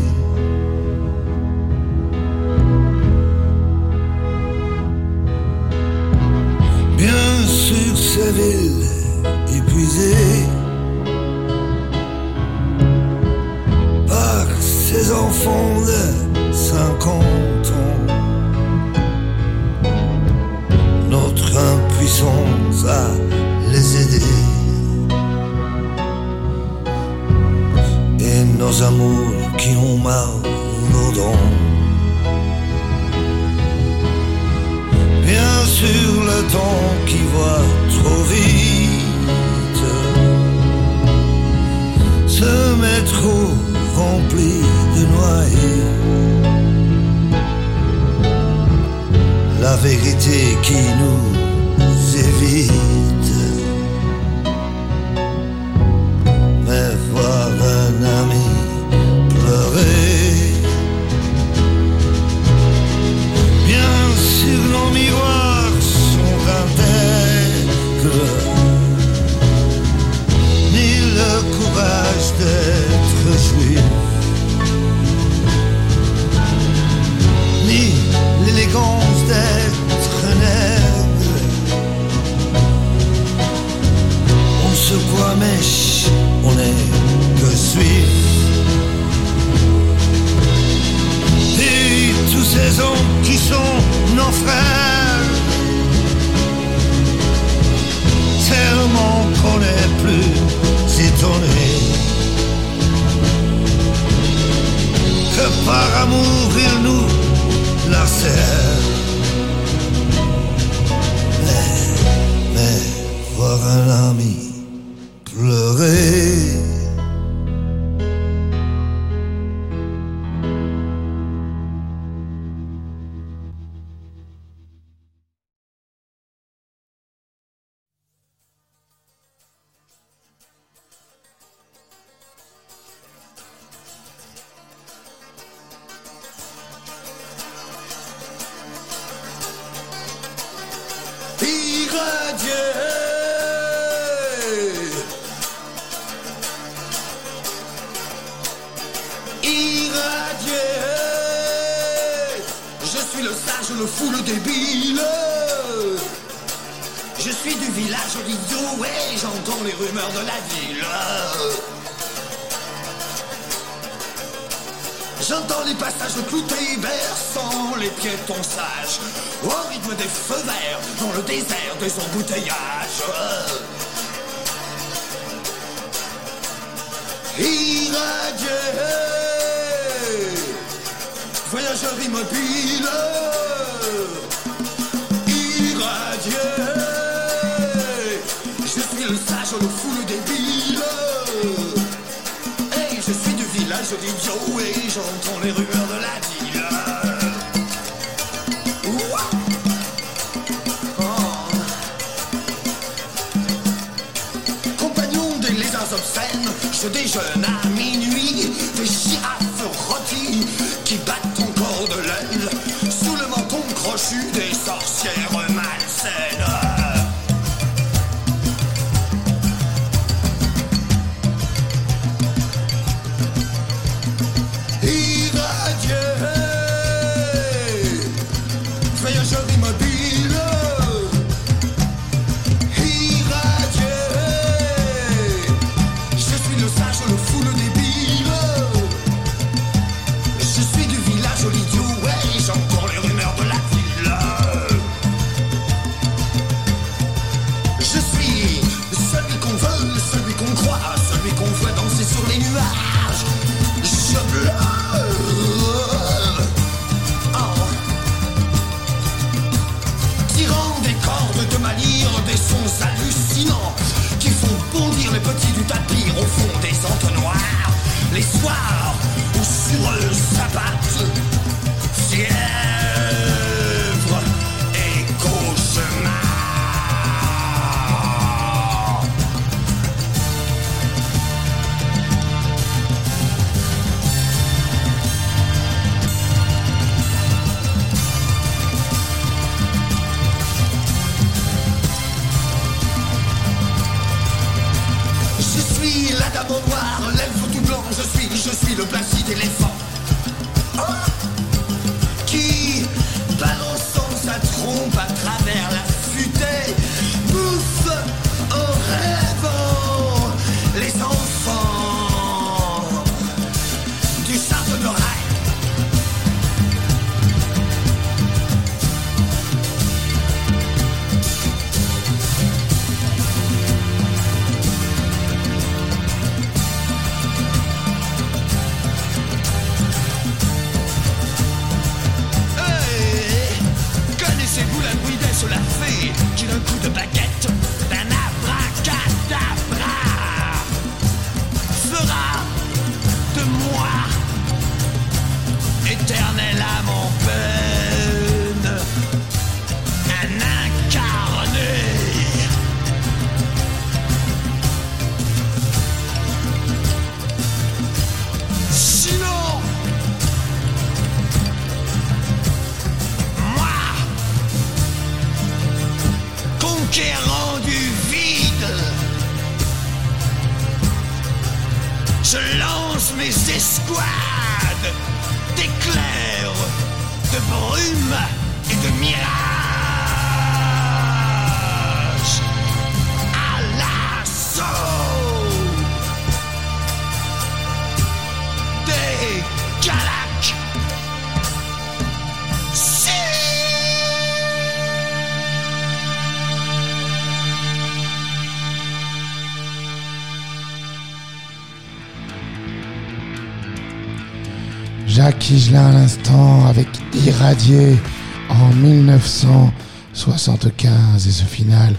En 1975 et ce final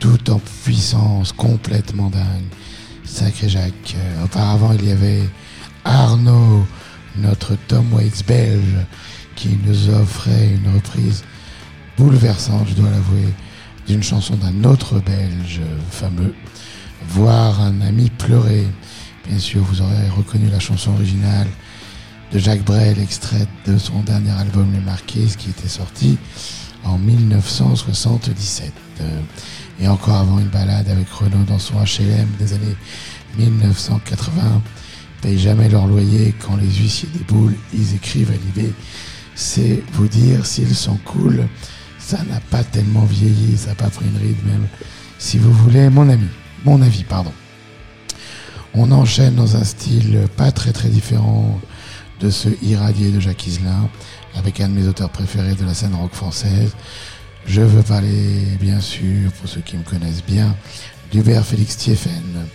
tout en puissance complètement dingue. Sacré Jacques. Euh, Auparavant il y avait Arnaud, notre Tom Waits belge, qui nous offrait une reprise bouleversante, je dois l'avouer, d'une chanson d'un autre belge fameux, Voir un ami pleurer. Bien sûr, vous aurez reconnu la chanson originale de Jacques Brel, extraite de son dernier album Les Marquises, qui était sorti en 1977. Euh, Et encore avant une balade avec Renaud dans son HLM des années 1980. Paye jamais leur loyer quand les huissiers déboulent, ils écrivent à l'IB. C'est vous dire s'ils sont cool. Ça n'a pas tellement vieilli, ça n'a pas pris une ride même. Si vous voulez, mon ami, mon avis, pardon. On enchaîne dans un style pas très très différent de ce irradié de Jacques Hiselin, avec un de mes auteurs préférés de la scène rock française. Je veux parler, bien sûr, pour ceux qui me connaissent bien, d'Hubert Félix Thieffen.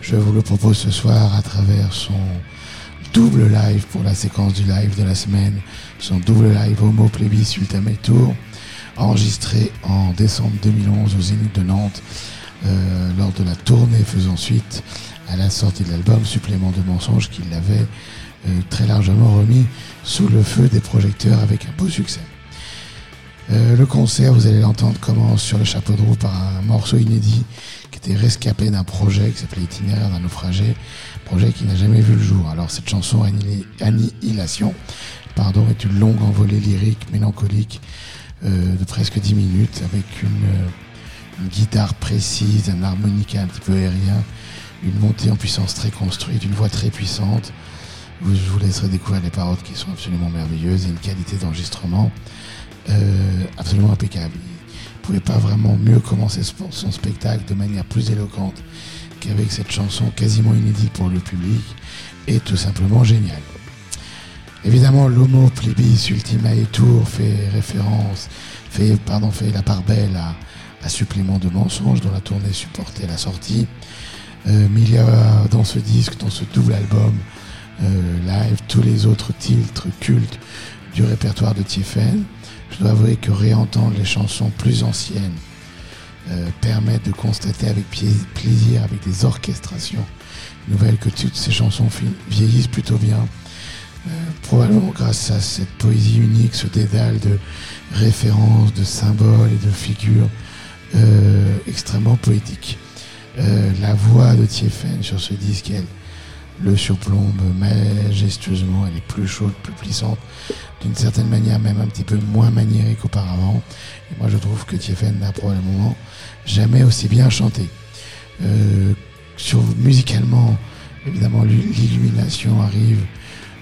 Je vous le propose ce soir à travers son double live pour la séquence du live de la semaine, son double live Homo Plebis Ultimate Tour, enregistré en décembre 2011 au Zénith de Nantes, euh, lors de la tournée faisant suite à la sortie de l'album Supplément de mensonges qu'il avait très largement remis sous le feu des projecteurs avec un beau succès. Euh, le concert, vous allez l'entendre, commence sur le chapeau de roue par un morceau inédit qui était rescapé d'un projet qui s'appelait Itinéraire d'un naufragé, projet qui n'a jamais vu le jour. Alors cette chanson Annihil- Annihilation pardon, est une longue envolée lyrique, mélancolique, euh, de presque 10 minutes, avec une, euh, une guitare précise, un harmonica un petit peu aérien, une montée en puissance très construite, une voix très puissante. Vous- je vous laisserai découvrir les paroles qui sont absolument merveilleuses et une qualité d'enregistrement euh, absolument impeccable. Il pouvait pas vraiment mieux commencer ce- son spectacle de manière plus éloquente qu'avec cette chanson quasiment inédite pour le public et tout simplement géniale. Évidemment, l'Homo Plebis Ultima et Tour fait référence, fait, pardon, fait la part belle à, à Supplément de mensonges dont la tournée supportait la sortie. Euh, mais il y a dans ce disque, dans ce double album live, tous les autres titres cultes du répertoire de Tiefen. Je dois avouer que réentendre les chansons plus anciennes euh, permet de constater avec plaisir, avec des orchestrations nouvelles, que toutes ces chansons vieillissent plutôt bien. Euh, probablement grâce à cette poésie unique, ce dédale de références, de symboles et de figures euh, extrêmement poétiques. Euh, la voix de Tiefen sur ce disque, elle le surplombe majestueusement, elle est plus chaude, plus puissante, d'une certaine manière même un petit peu moins maniérée qu'auparavant. Et moi je trouve que Tiefen n'a probablement jamais aussi bien chanté. Euh, sur, musicalement, évidemment, l'u- l'illumination arrive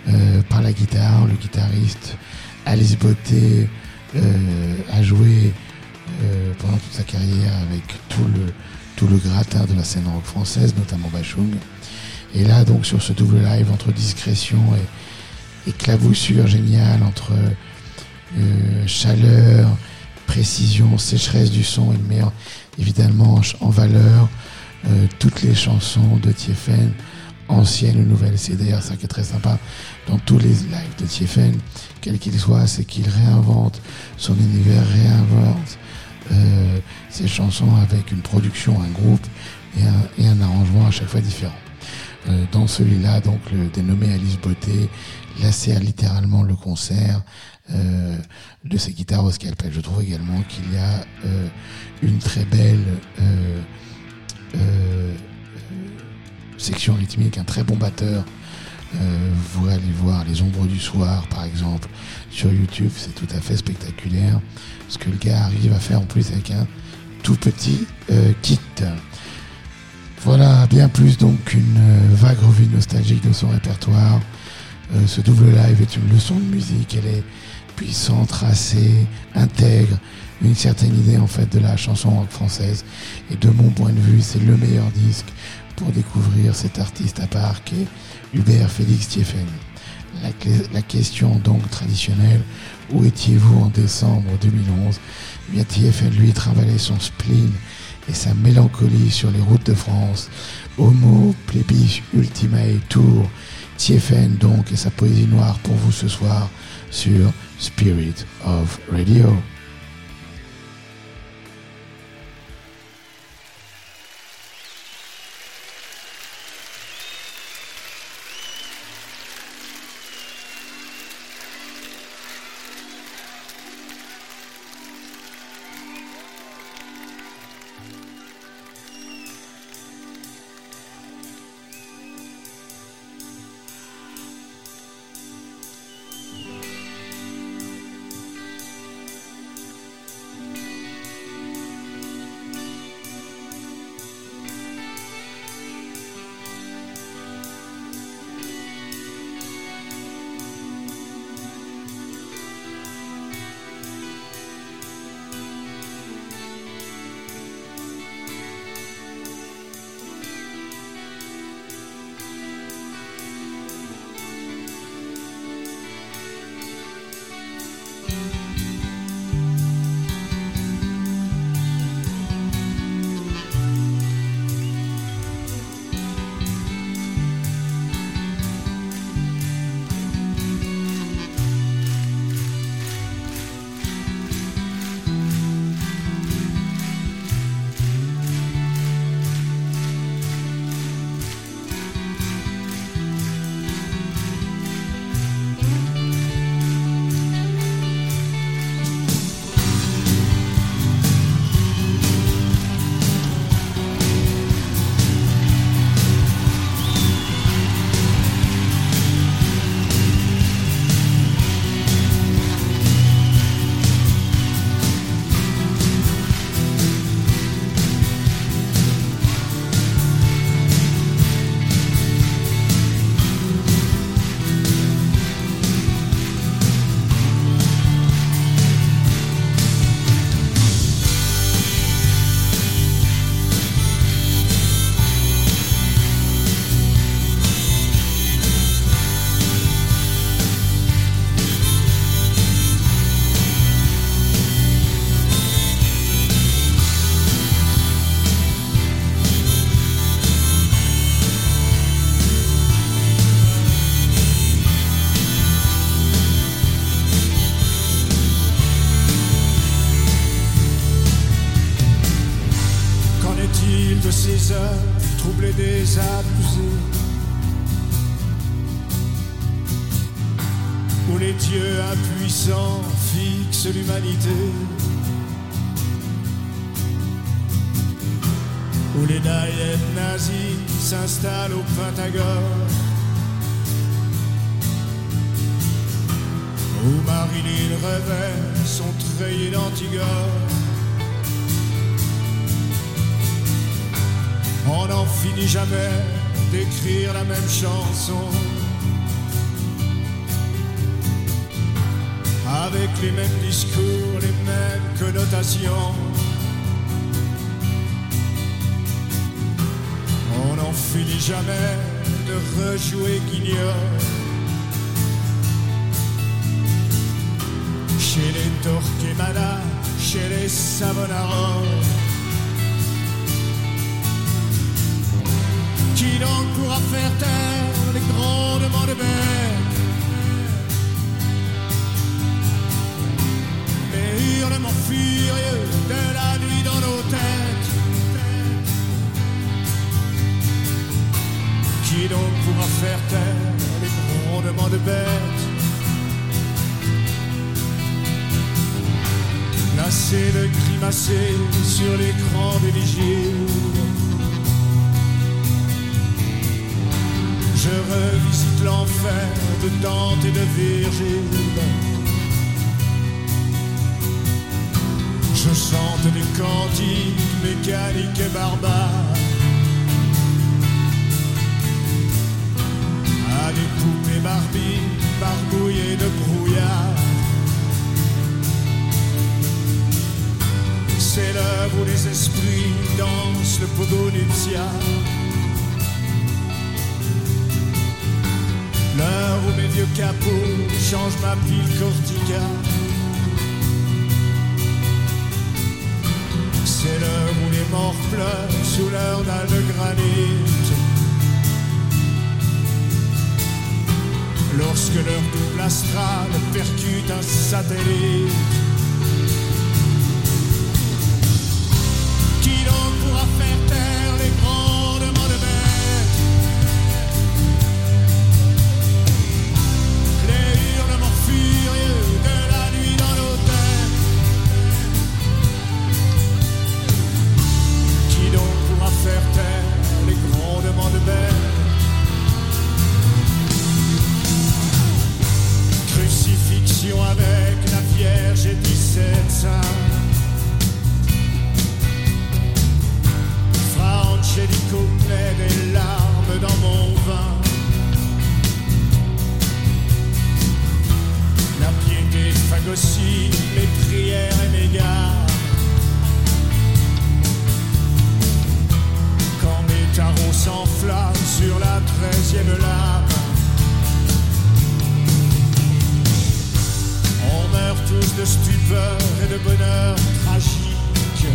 euh, par la guitare, le guitariste Alice Beauté euh, a joué euh, pendant toute sa carrière avec tout le, tout le gratin de la scène rock française, notamment Bachung. Et là, donc, sur ce double live, entre discrétion et éclaboussure géniale, entre euh, chaleur, précision, sécheresse du son, il met en- évidemment en valeur euh, toutes les chansons de Tiefen, anciennes ou nouvelles. C'est d'ailleurs ça qui est très sympa dans tous les lives de Tiefen, quel qu'il soit, c'est qu'il réinvente son univers, réinvente euh, ses chansons avec une production, un groupe et un, et un arrangement à chaque fois différent. Euh, dans celui-là, donc le dénommé Alice Beauté, lacère littéralement le concert euh, de ses guitares au scalpel. Je trouve également qu'il y a euh, une très belle section rythmique, un très bon batteur. Vous allez voir les ombres du soir, par exemple, sur YouTube, c'est tout à fait spectaculaire. Ce que le gars arrive à faire en plus avec un tout petit kit. Voilà bien plus donc qu'une euh, vague revue nostalgique de son répertoire, euh, ce double live est une leçon de musique. Elle est puissante, tracée, intègre une certaine idée en fait de la chanson rock française. Et de mon point de vue, c'est le meilleur disque pour découvrir cet artiste à part qu'est Hubert Félix Thieffen. La, question donc traditionnelle, où étiez-vous en décembre 2011 eh bien, lui travaillait son spleen et sa mélancolie sur les routes de France. Homo, plébis, ultima et tour. Thieffen donc et sa poésie noire pour vous ce soir sur Spirit of Radio. de ses heures, troublé des abusés. Où les dieux impuissants fixent l'humanité. Où les naïens nazis s'installent au Pentagone. Où Marilyn rêvait son treillis d'Antigone. On n'en finit jamais d'écrire la même chanson. Avec les mêmes discours, les mêmes connotations. On n'en finit jamais de rejouer Guignol. Chez les Torquemada, chez les Savonaroles. qui donc pourra faire taire les grondements de mer Les hurlements furieux de la nuit dans nos têtes. Qui donc pourra faire taire les grondements de bêtes? Lassé de grimacer sur l'écran des vigiles Je revisite l'enfer de Dante et de Virgile. Je chante des cantiques mécaniques et barbares à des poupées Barbie barbouillées de brouillard. C'est l'œuvre où les esprits dansent le pogo nuptial. Mes vieux capots changent ma pile corticale. C'est l'heure où les morts pleurent sous leur dalle de granit. Lorsque leur double astral percute un satellite. On meurt tous de stupeur et de bonheur tragique.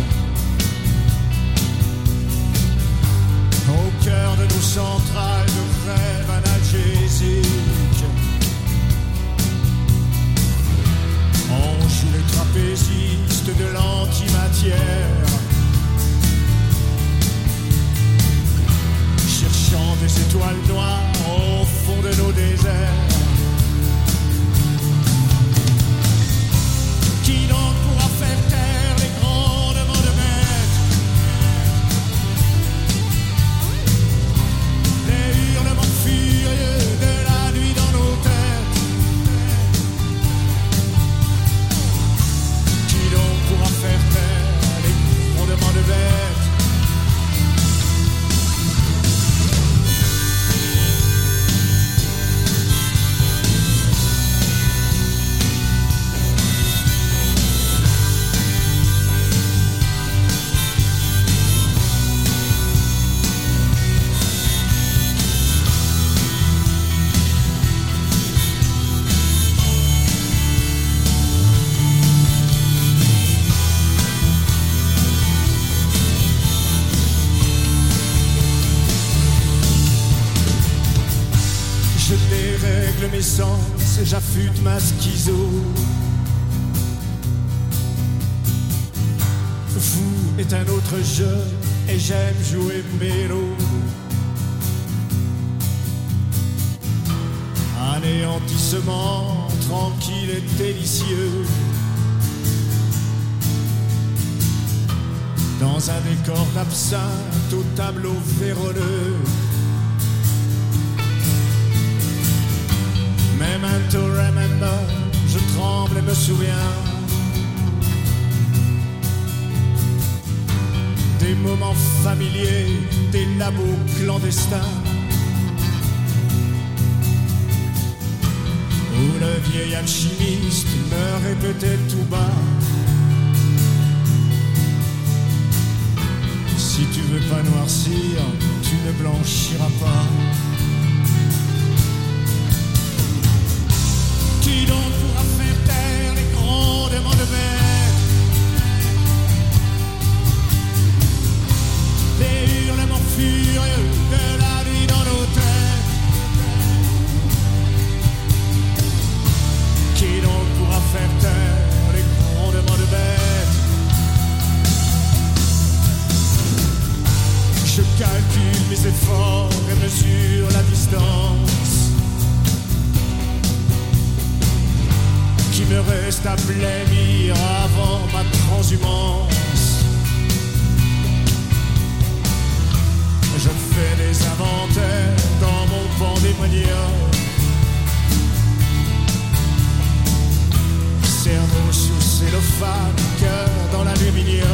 Au cœur de nos centrales de rêve analgésiques. On joue les trapézistes de l'antimatière. Cherchant des étoiles noires au fond de nos déserts. Je dérègle mes sens et j'affûte ma schizo. Vous est un autre jeu et j'aime jouer mélo. Anéantissement tranquille et délicieux. Dans un décor d'absinthe au tableau véroleux. Memento remember, je tremble et me souviens des moments familiers, des labos clandestins où le vieil alchimiste me répétait tout bas Si tu veux pas noircir, tu ne blanchiras pas. Qui donc pourra faire taire les grondements de bêtes Les hurlements furieux de la nuit dans nos têtes. Qui donc pourra faire taire les grondements de bêtes Je calcule mes efforts et mesure la distance qui me reste à blêmir avant ma transhumance. Je fais des inventaires dans mon pandémonium. Cerveau sous cellophane, cœur dans l'aluminium.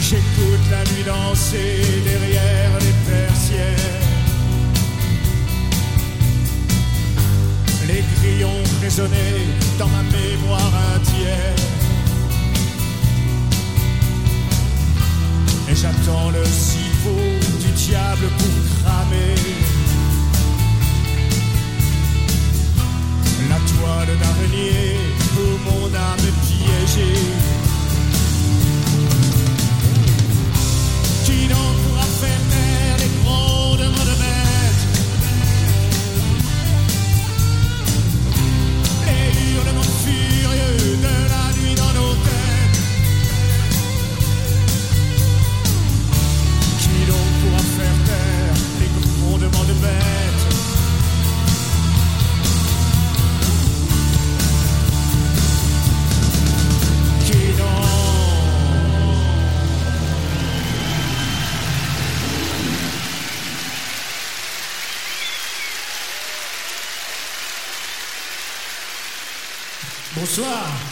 J'écoute la nuit danser derrière les persiennes. l'aiguillon résonnait dans ma mémoire indienne. Et j'attends le civeau du diable pour cramer. La toile d'araignée pour mon âme piégée. Bonsoir.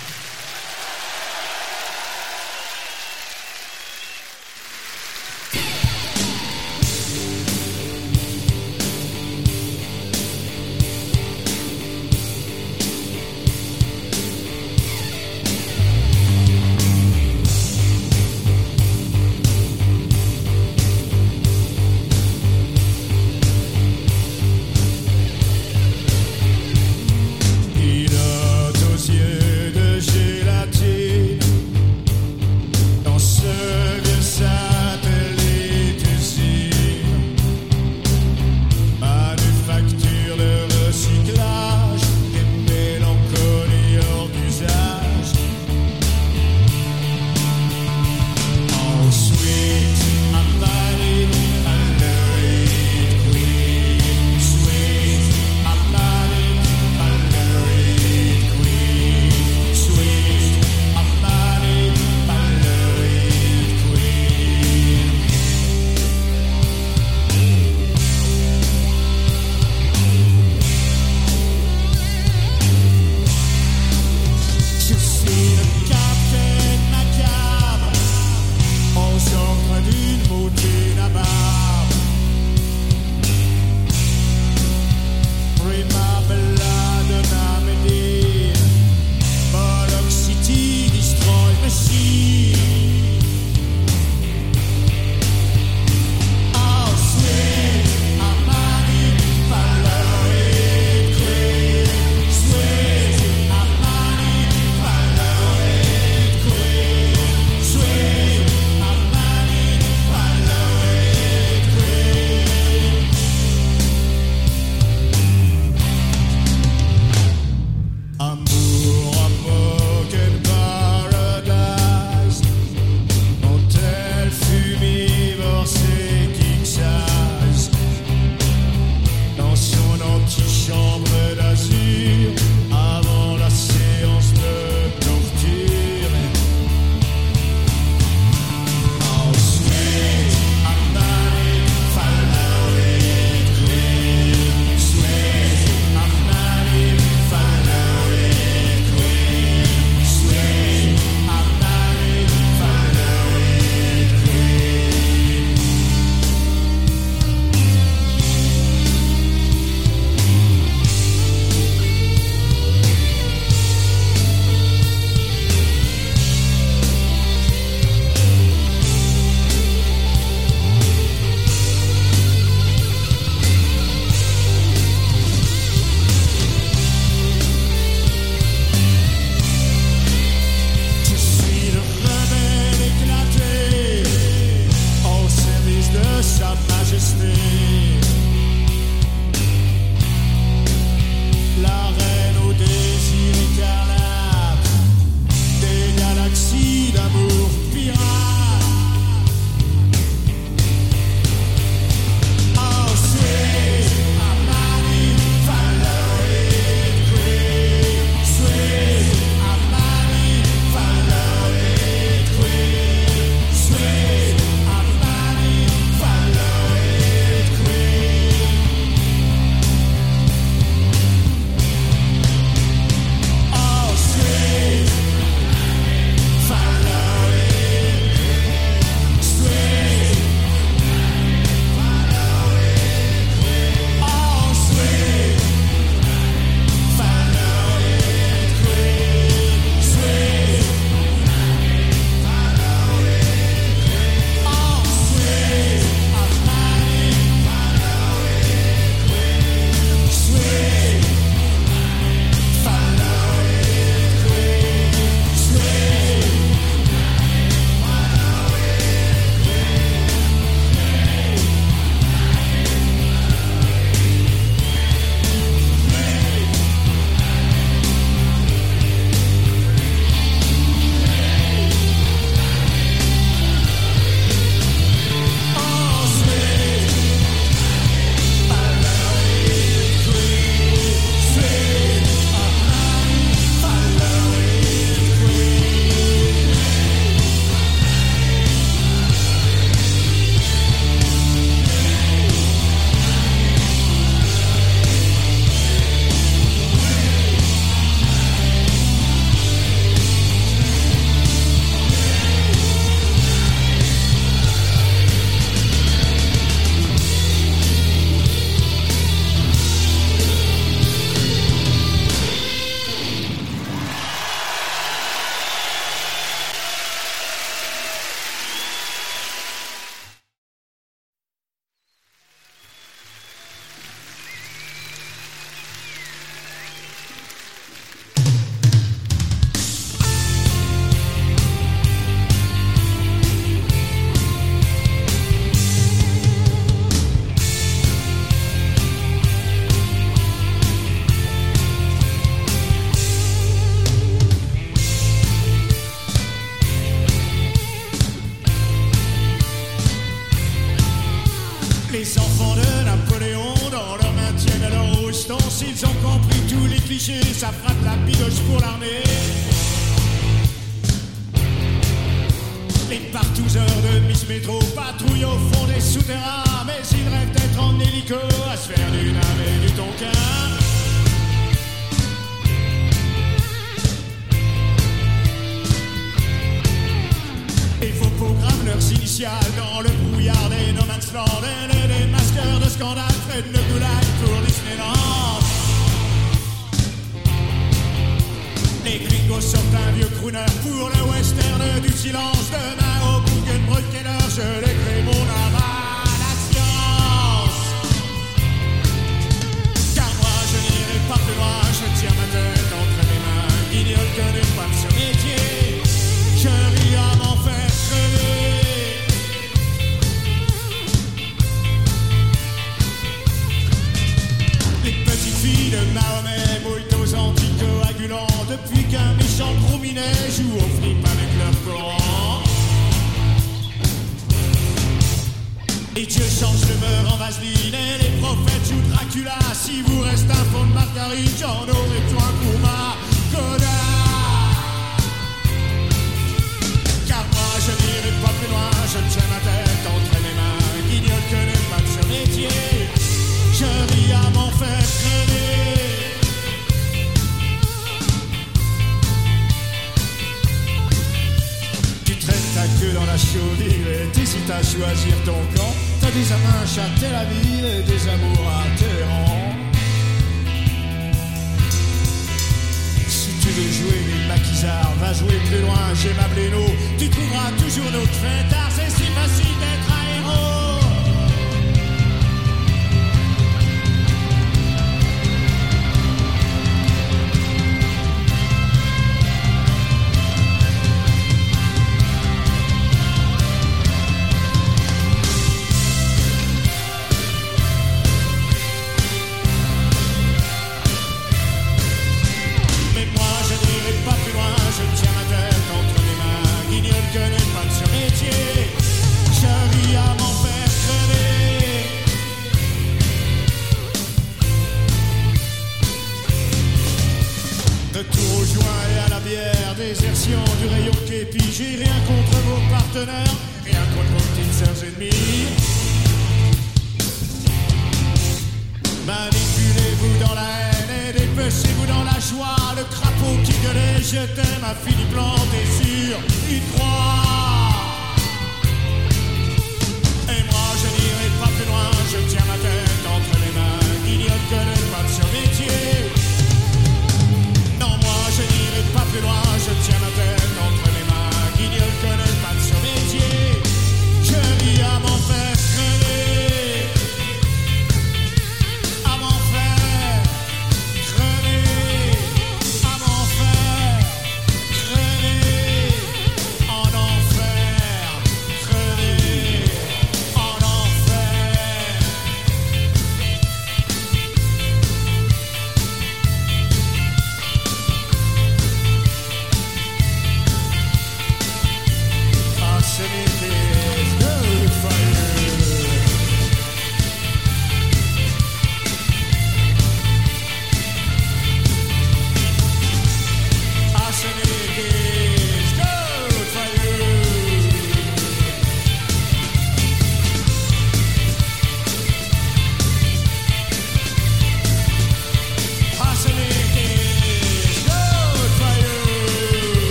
western du silence. Demain au Guggenbrückener, je l'écris mon âme à la science. Car moi, je n'irai pas plus loin, je tiens ma tête entre mes mains, guignol que les qu'un méchant gros joue au flip avec leur coran. Et Dieu change le beurre en vaseline et les prophètes jouent Dracula. Si vous reste un fond de margarine, j'en aurai toi pour ma connard. Car moi je n'irai pas plus loin, je tiens ma tête entre chaud d'hiver, t'hésites à choisir ton camp. T'as des amis à Tel Aviv et des amours à Téhéran. Si tu veux jouer les maquisards, va jouer plus loin chez Mableno. Tu trouveras toujours notre fête, c'est si facile d'être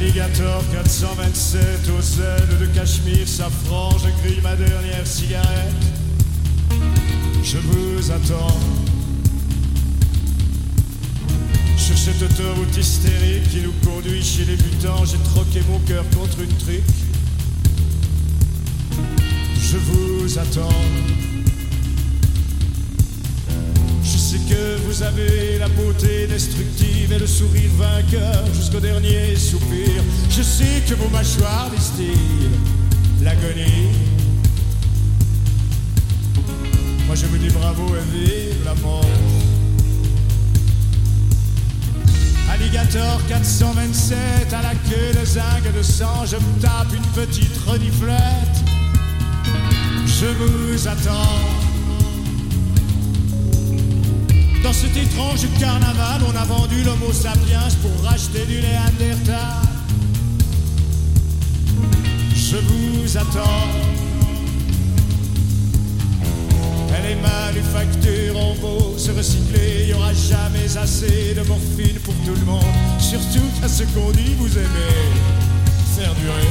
Alligator 427 au sel de Cachemire, safran, je grille ma dernière cigarette. Je vous attends. Sur cette autoroute hystérique qui nous conduit chez les butants, j'ai troqué mon cœur contre une trique. Je vous attends. Que vous avez la beauté destructive et le sourire vainqueur jusqu'au dernier soupir. Je sais que vos mâchoires distillent l'agonie. Moi je vous dis bravo et vive la mort. Alligator 427 à la queue de zinc de sang, je me tape une petite reniflette. Je vous attends. Dans cet étrange carnaval, on a vendu l'homo sapiens pour racheter du Néandertal. Je vous attends. Les manufactures en beau se recycler, il n'y aura jamais assez de morphine pour tout le monde. Surtout qu'à ce qu'on dit, vous aimez faire durer.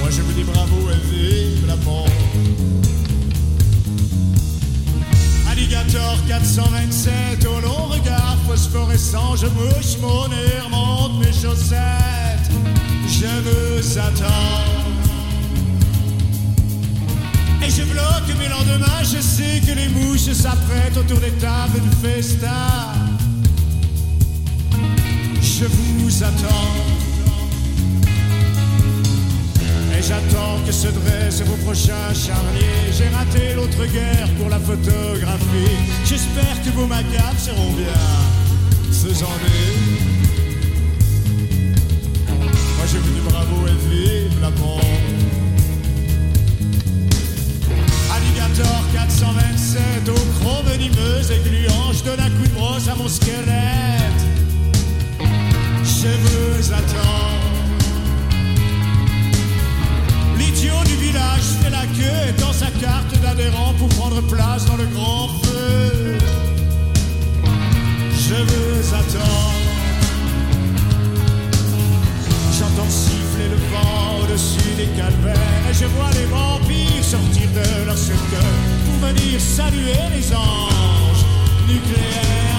Moi je vous dis bravo et vive la mort. Alligator 427 au long regard phosphorescent, je mouche mon nez, remonte mes chaussettes. Je vous attends. Et je bloque mes lendemains, je sais que les mouches s'apprêtent autour des tables du festin. Je vous attends. Que se dressent vos prochains charniers. J'ai raté l'autre guerre pour la photographie. J'espère que vos macabres seront bien faisandés. Moi je vous dis bravo et vive la mort. Alligator 427 au gros venimeuse et gluant, je donne un coup de brosse à mon squelette. Je vous village fait la queue et dans sa carte d'adhérent pour prendre place dans le grand feu. Je vous attends. J'entends siffler le vent au-dessus des calvaires et je vois les vampires sortir de leur cercueil pour venir saluer les anges nucléaires.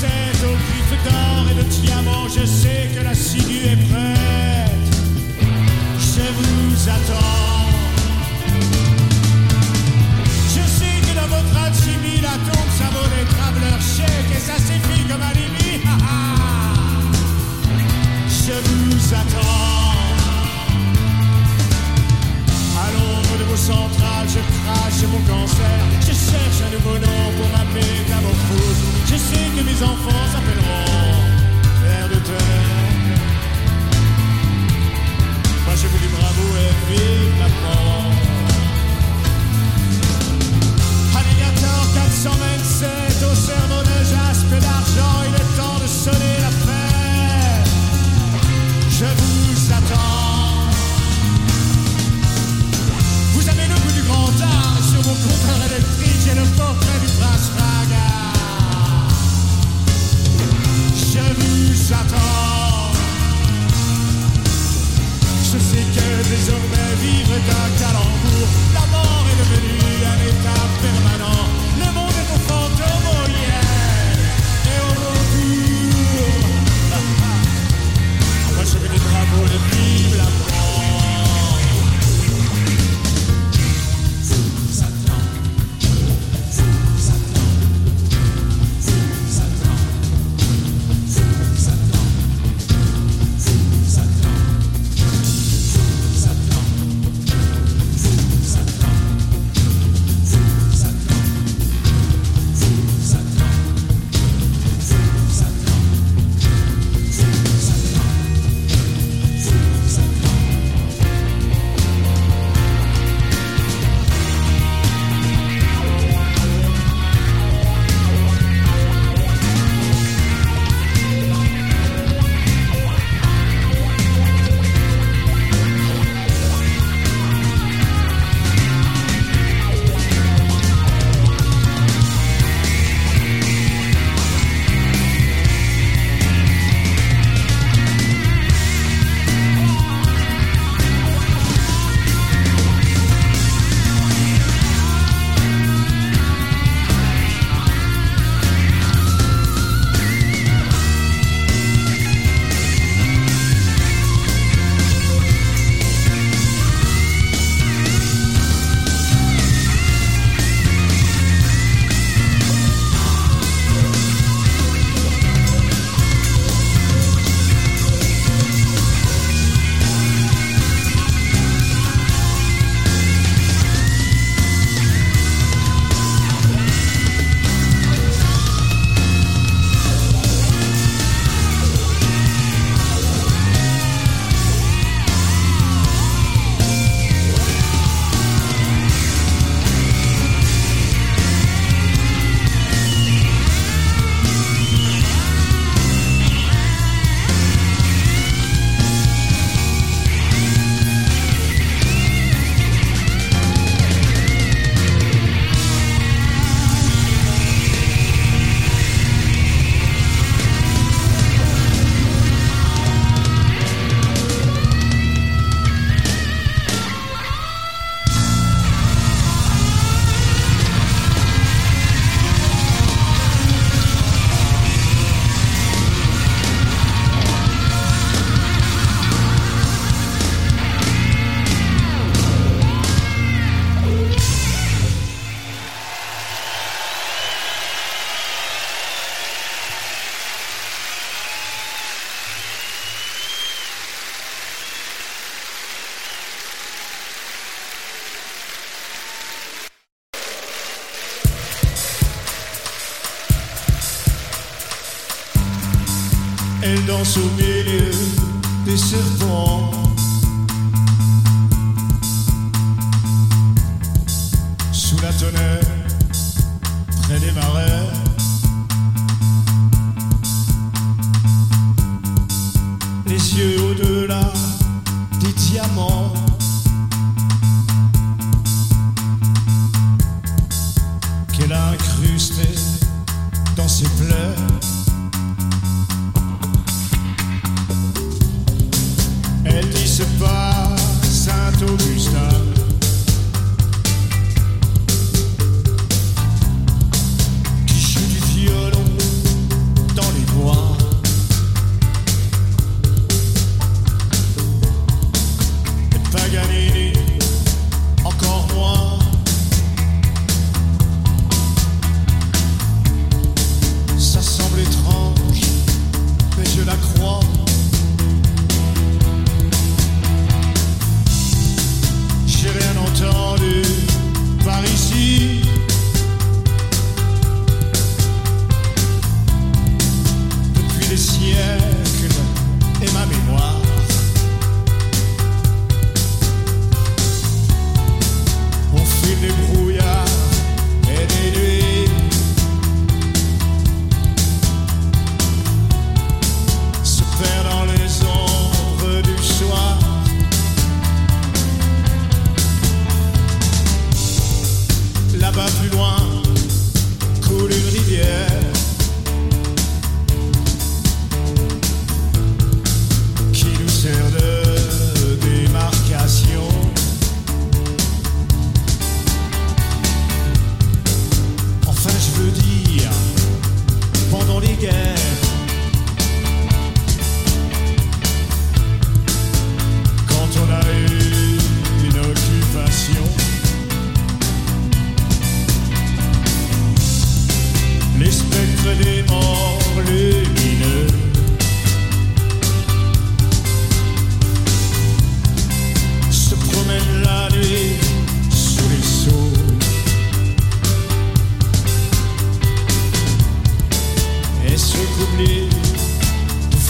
427 au griffe d'or et de diamant, je sais que la ciguë est prête. Je vous attends. Je sais que dans votre alchimie, la tombe, ça vaut des travelers chèques et ça suffit comme. Ha, ha. Je vous attends. À l'ombre de vos centrales, je crache mon cancer. Je cherche un nouveau nom pour ma métamorphose. Je sais que mes enfants s'appelleront Père de terre. Moi je vous dis bravo et vive la mort. Alligator 427 au cerveau de jaspe et d'argent, il est temps de sonner la fête. Je vous attends. Vous avez le goût du grand art et sur vos compteurs électriques, j'ai le portrait du prince Je vous attends. Je sais que désormais vivre est un calembour. La mort est devenue un état permanent. Le monde est au fantôme, au lien et au retour. Moi je veux des bravos de vive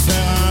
Ferrari.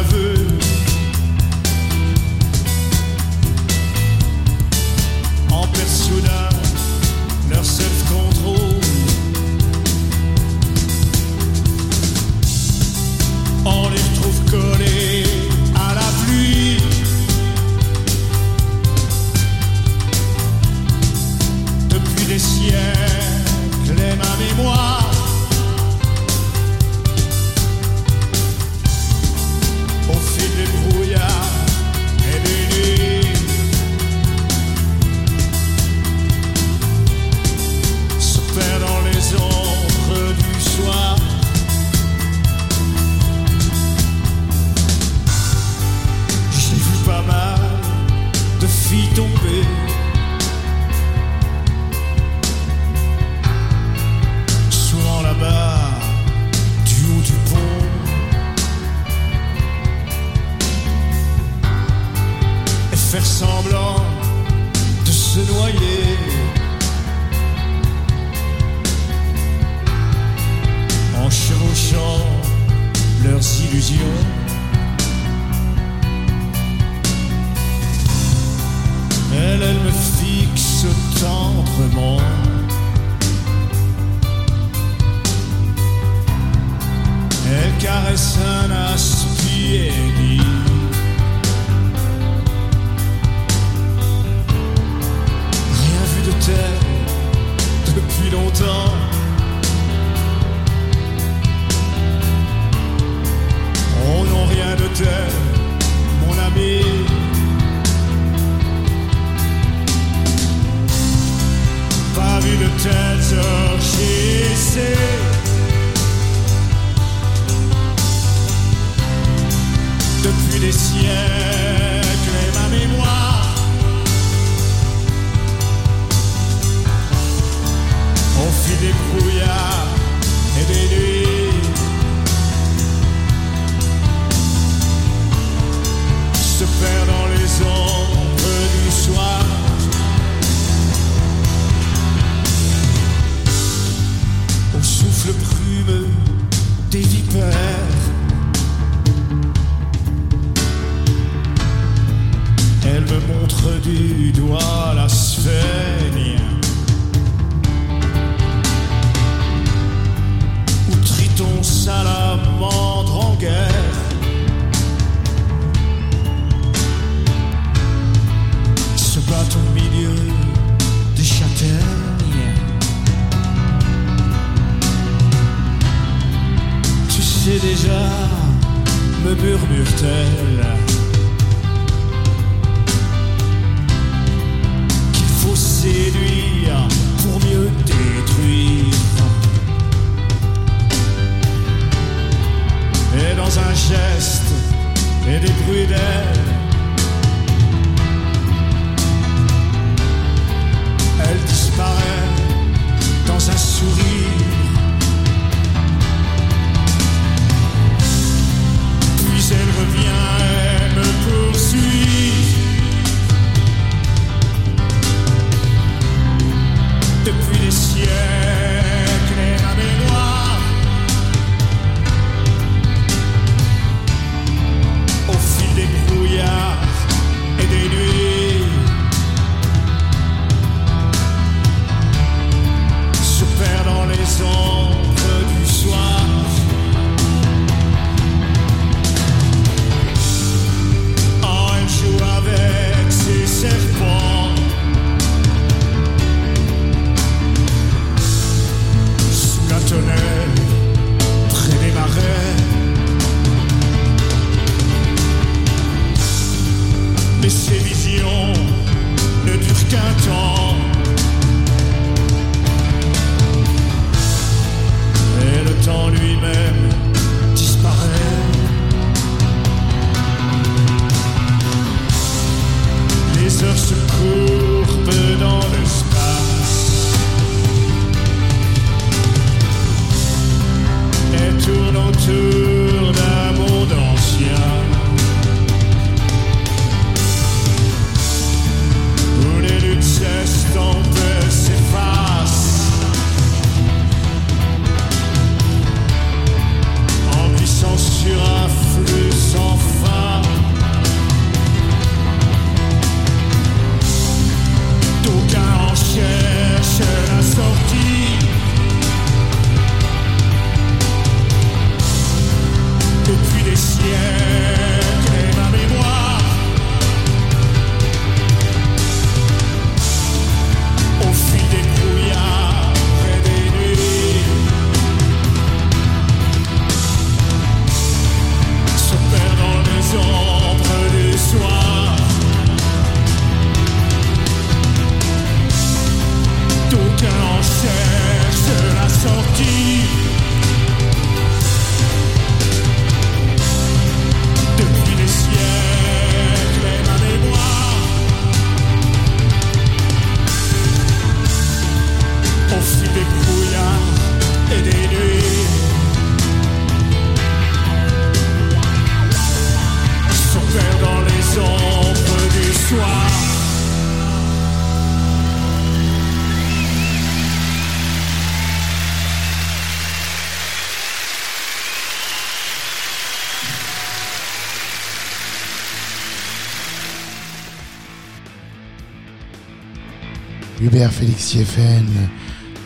Félix Sieffen,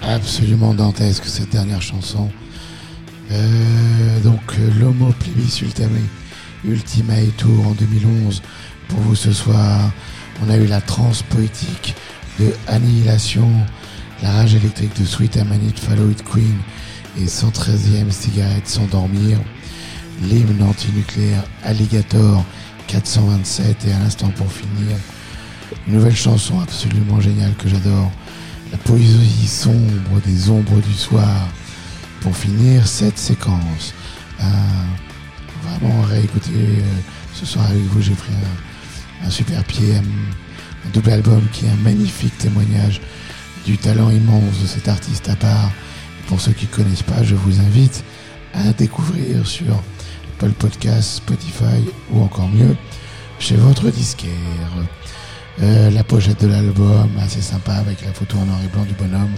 absolument dantesque cette dernière chanson. Euh, donc euh, l'Homo Plebis Ultimate, Ultimate Tour en 2011 pour vous ce soir. On a eu la trance poétique de Annihilation, la rage électrique de Sweet Amanite Follow Queen et 113e cigarette sans dormir, l'hymne antinucléaire Alligator 427 et à l'instant pour finir, une nouvelle chanson absolument géniale que j'adore, la poésie sombre des ombres du soir. Pour finir cette séquence, euh, vraiment réécouter euh, ce soir avec vous, j'ai pris un, super pied, un, un double album qui est un magnifique témoignage du talent immense de cet artiste à part. Pour ceux qui ne connaissent pas, je vous invite à découvrir sur Apple Podcast, Spotify ou encore mieux chez votre disquaire. Euh, la pochette de l'album, assez sympa, avec la photo en noir et blanc du bonhomme,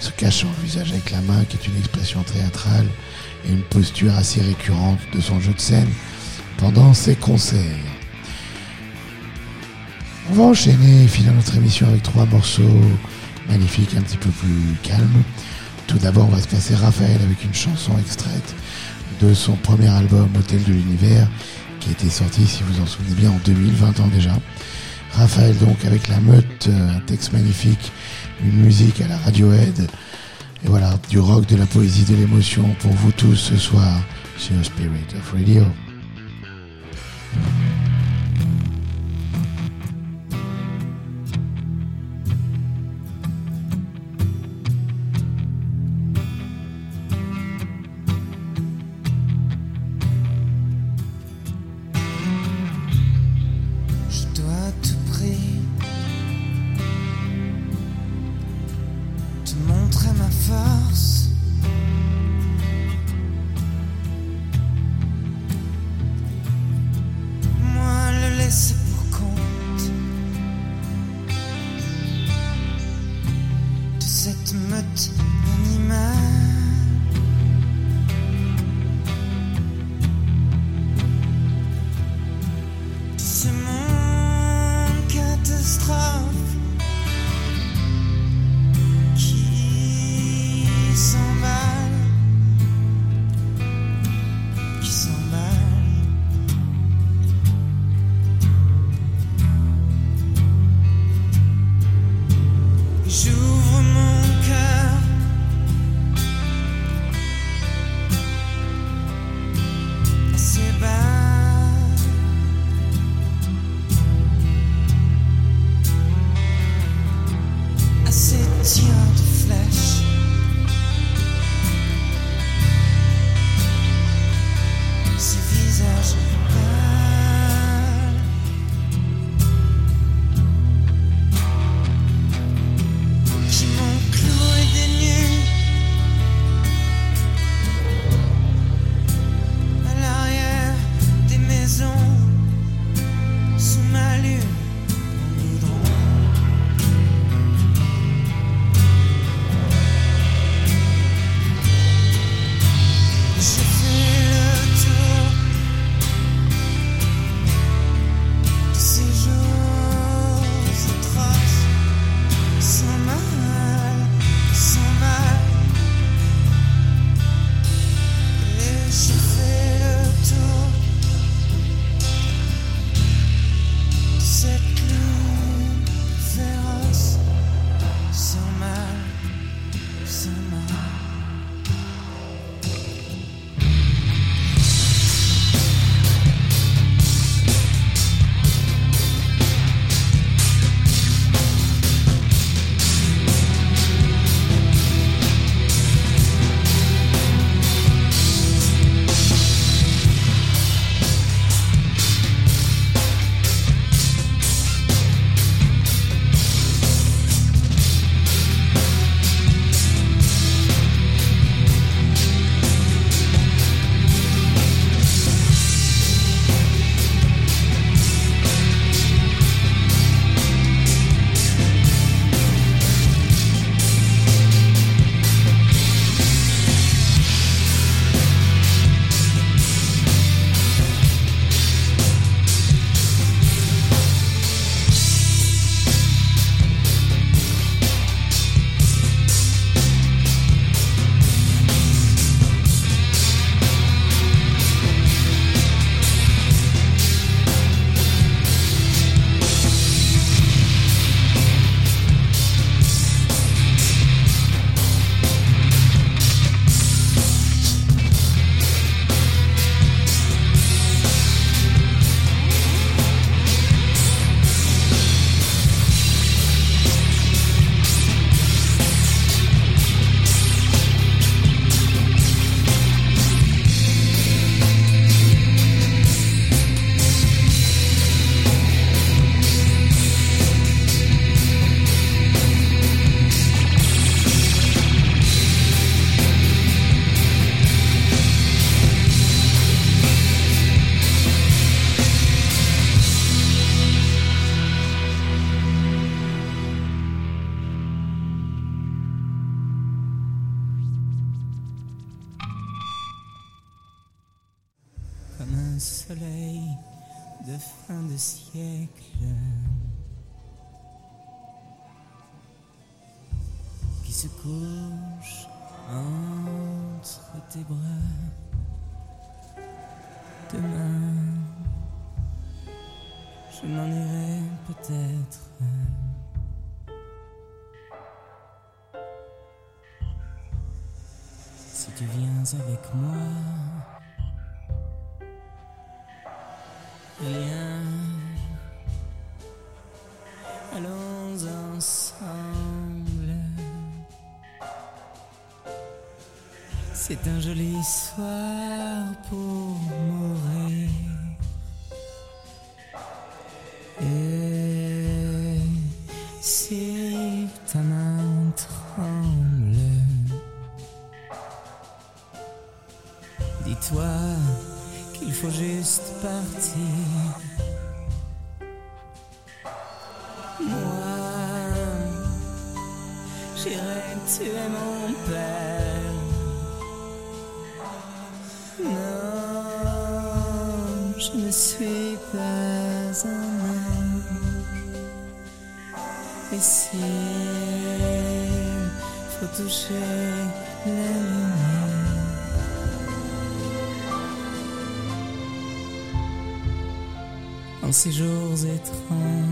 se cachant le visage avec la main, qui est une expression théâtrale et une posture assez récurrente de son jeu de scène pendant ses concerts. On va enchaîner et finir notre émission avec trois morceaux magnifiques, un petit peu plus calmes. Tout d'abord, on va se passer Raphaël avec une chanson extraite de son premier album Hôtel de l'Univers, qui était sorti, si vous en souvenez bien, en 2020 ans déjà. Raphaël donc avec la meute, euh, un texte magnifique, une musique à la Radiohead. Et voilà, du rock, de la poésie, de l'émotion pour vous tous ce soir sur Spirit of Radio. avec moi. Eh Viens, allons ensemble. C'est un joli soir pour ces jours étranges.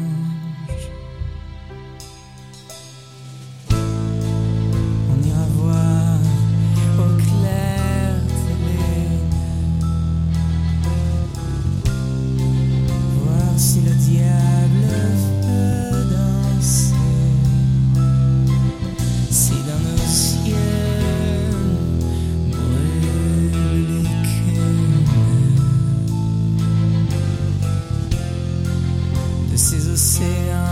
preciso ser.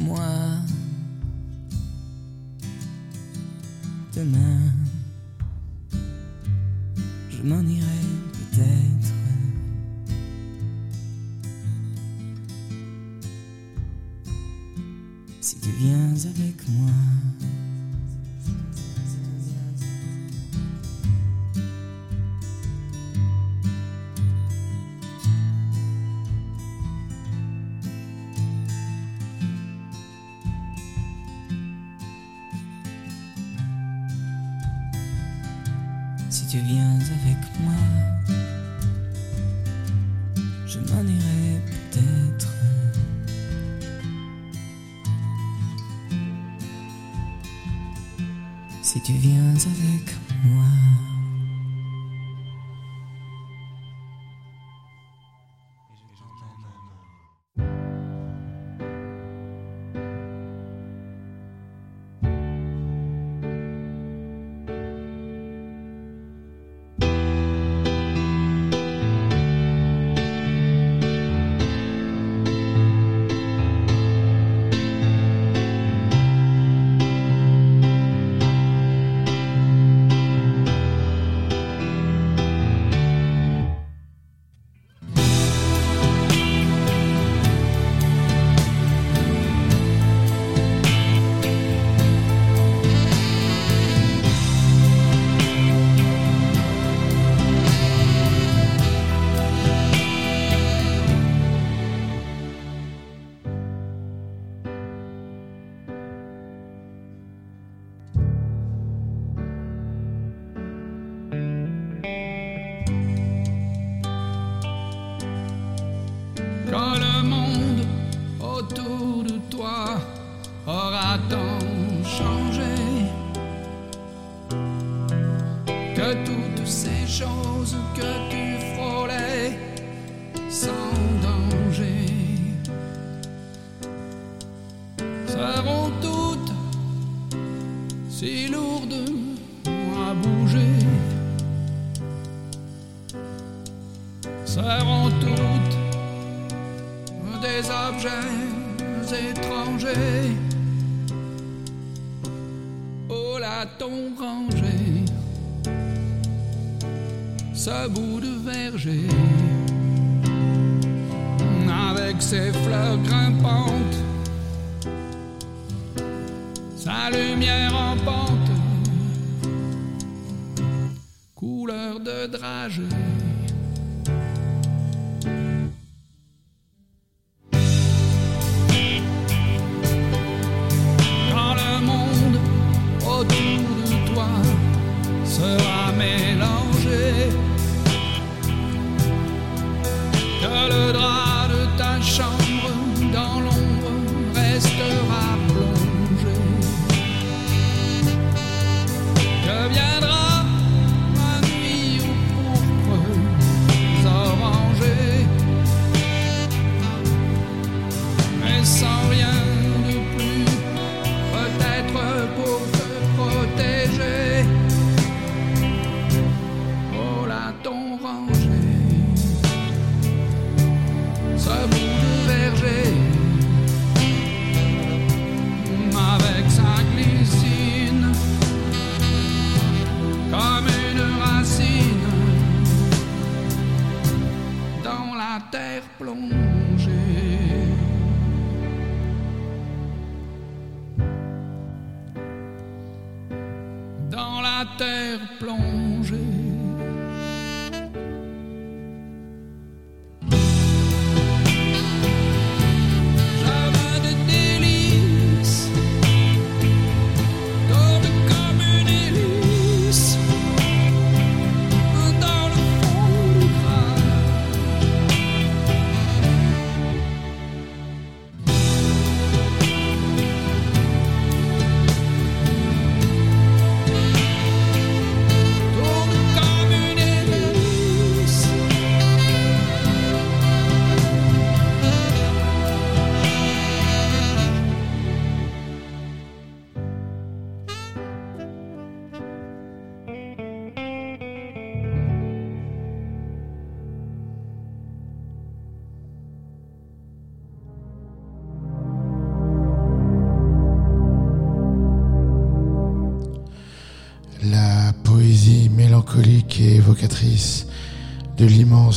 moi. Ton rangé, ce bout de verger, avec ses fleurs grimpantes, sa lumière en pente, couleur de dragée.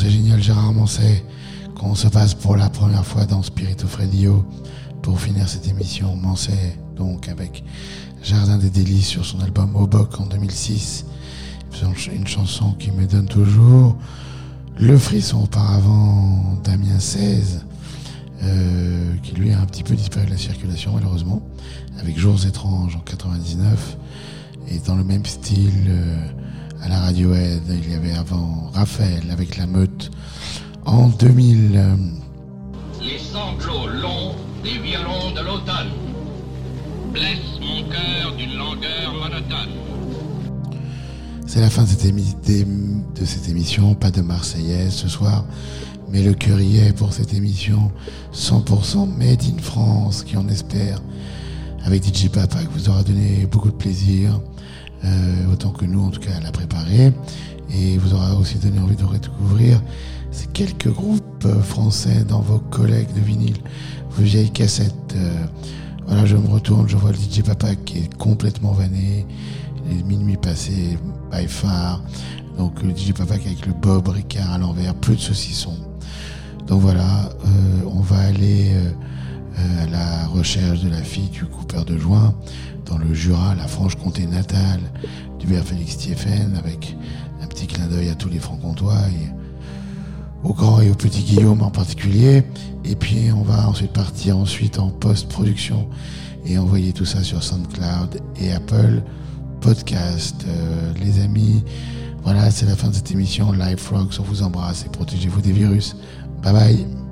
Et génial. Gérard Manset qu'on se passe pour la première fois dans Spirit of Radio. Pour finir cette émission Manset donc avec Jardin des délices sur son album Obok en 2006 une chanson qui me donne toujours le frisson auparavant Damien 16 euh, qui lui a un petit peu disparu de la circulation malheureusement avec Jours étranges en 99 et dans le même style, euh, à la Radiohead, il y avait avant Raphaël avec la meute en 2000. euh, Les sanglots longs des violons de l'automne blessent mon cœur d'une langueur monotone. C'est la fin de cette, émi- des- de cette émission, pas de Marseillaise ce soir, mais le cœur y est pour cette émission 100% Made in France, qui on espère, avec DJ Papa, que vous aura donné beaucoup de plaisir, autant que nous en tout cas à la préparer, et vous aura aussi donné envie de redécouvrir ces quelques groupes euh, français dans vos collègues de vinyle, vos vieilles cassettes. euh, voilà, je me retourne, je vois le DJ Papa qui est complètement vanné, les minuit passés by far, donc le DJ Papa avec le Bob Ricard à l'envers, plus de saucisson. Donc voilà, euh, on va aller euh, euh, à la recherche de la fille du coupeur de joint dans le Jura, la Franche-Comté natale du père Félix Thieffen, avec un petit clin d'œil à tous les francs-comtois et au grand et au petit Guillaume en particulier. Et puis on va ensuite partir ensuite en post-production et envoyer tout ça sur SoundCloud et Apple Podcast. Euh, les amis, voilà, c'est la fin de cette émission. Live Frogs, on vous embrasse et protégez-vous des virus. Bye bye.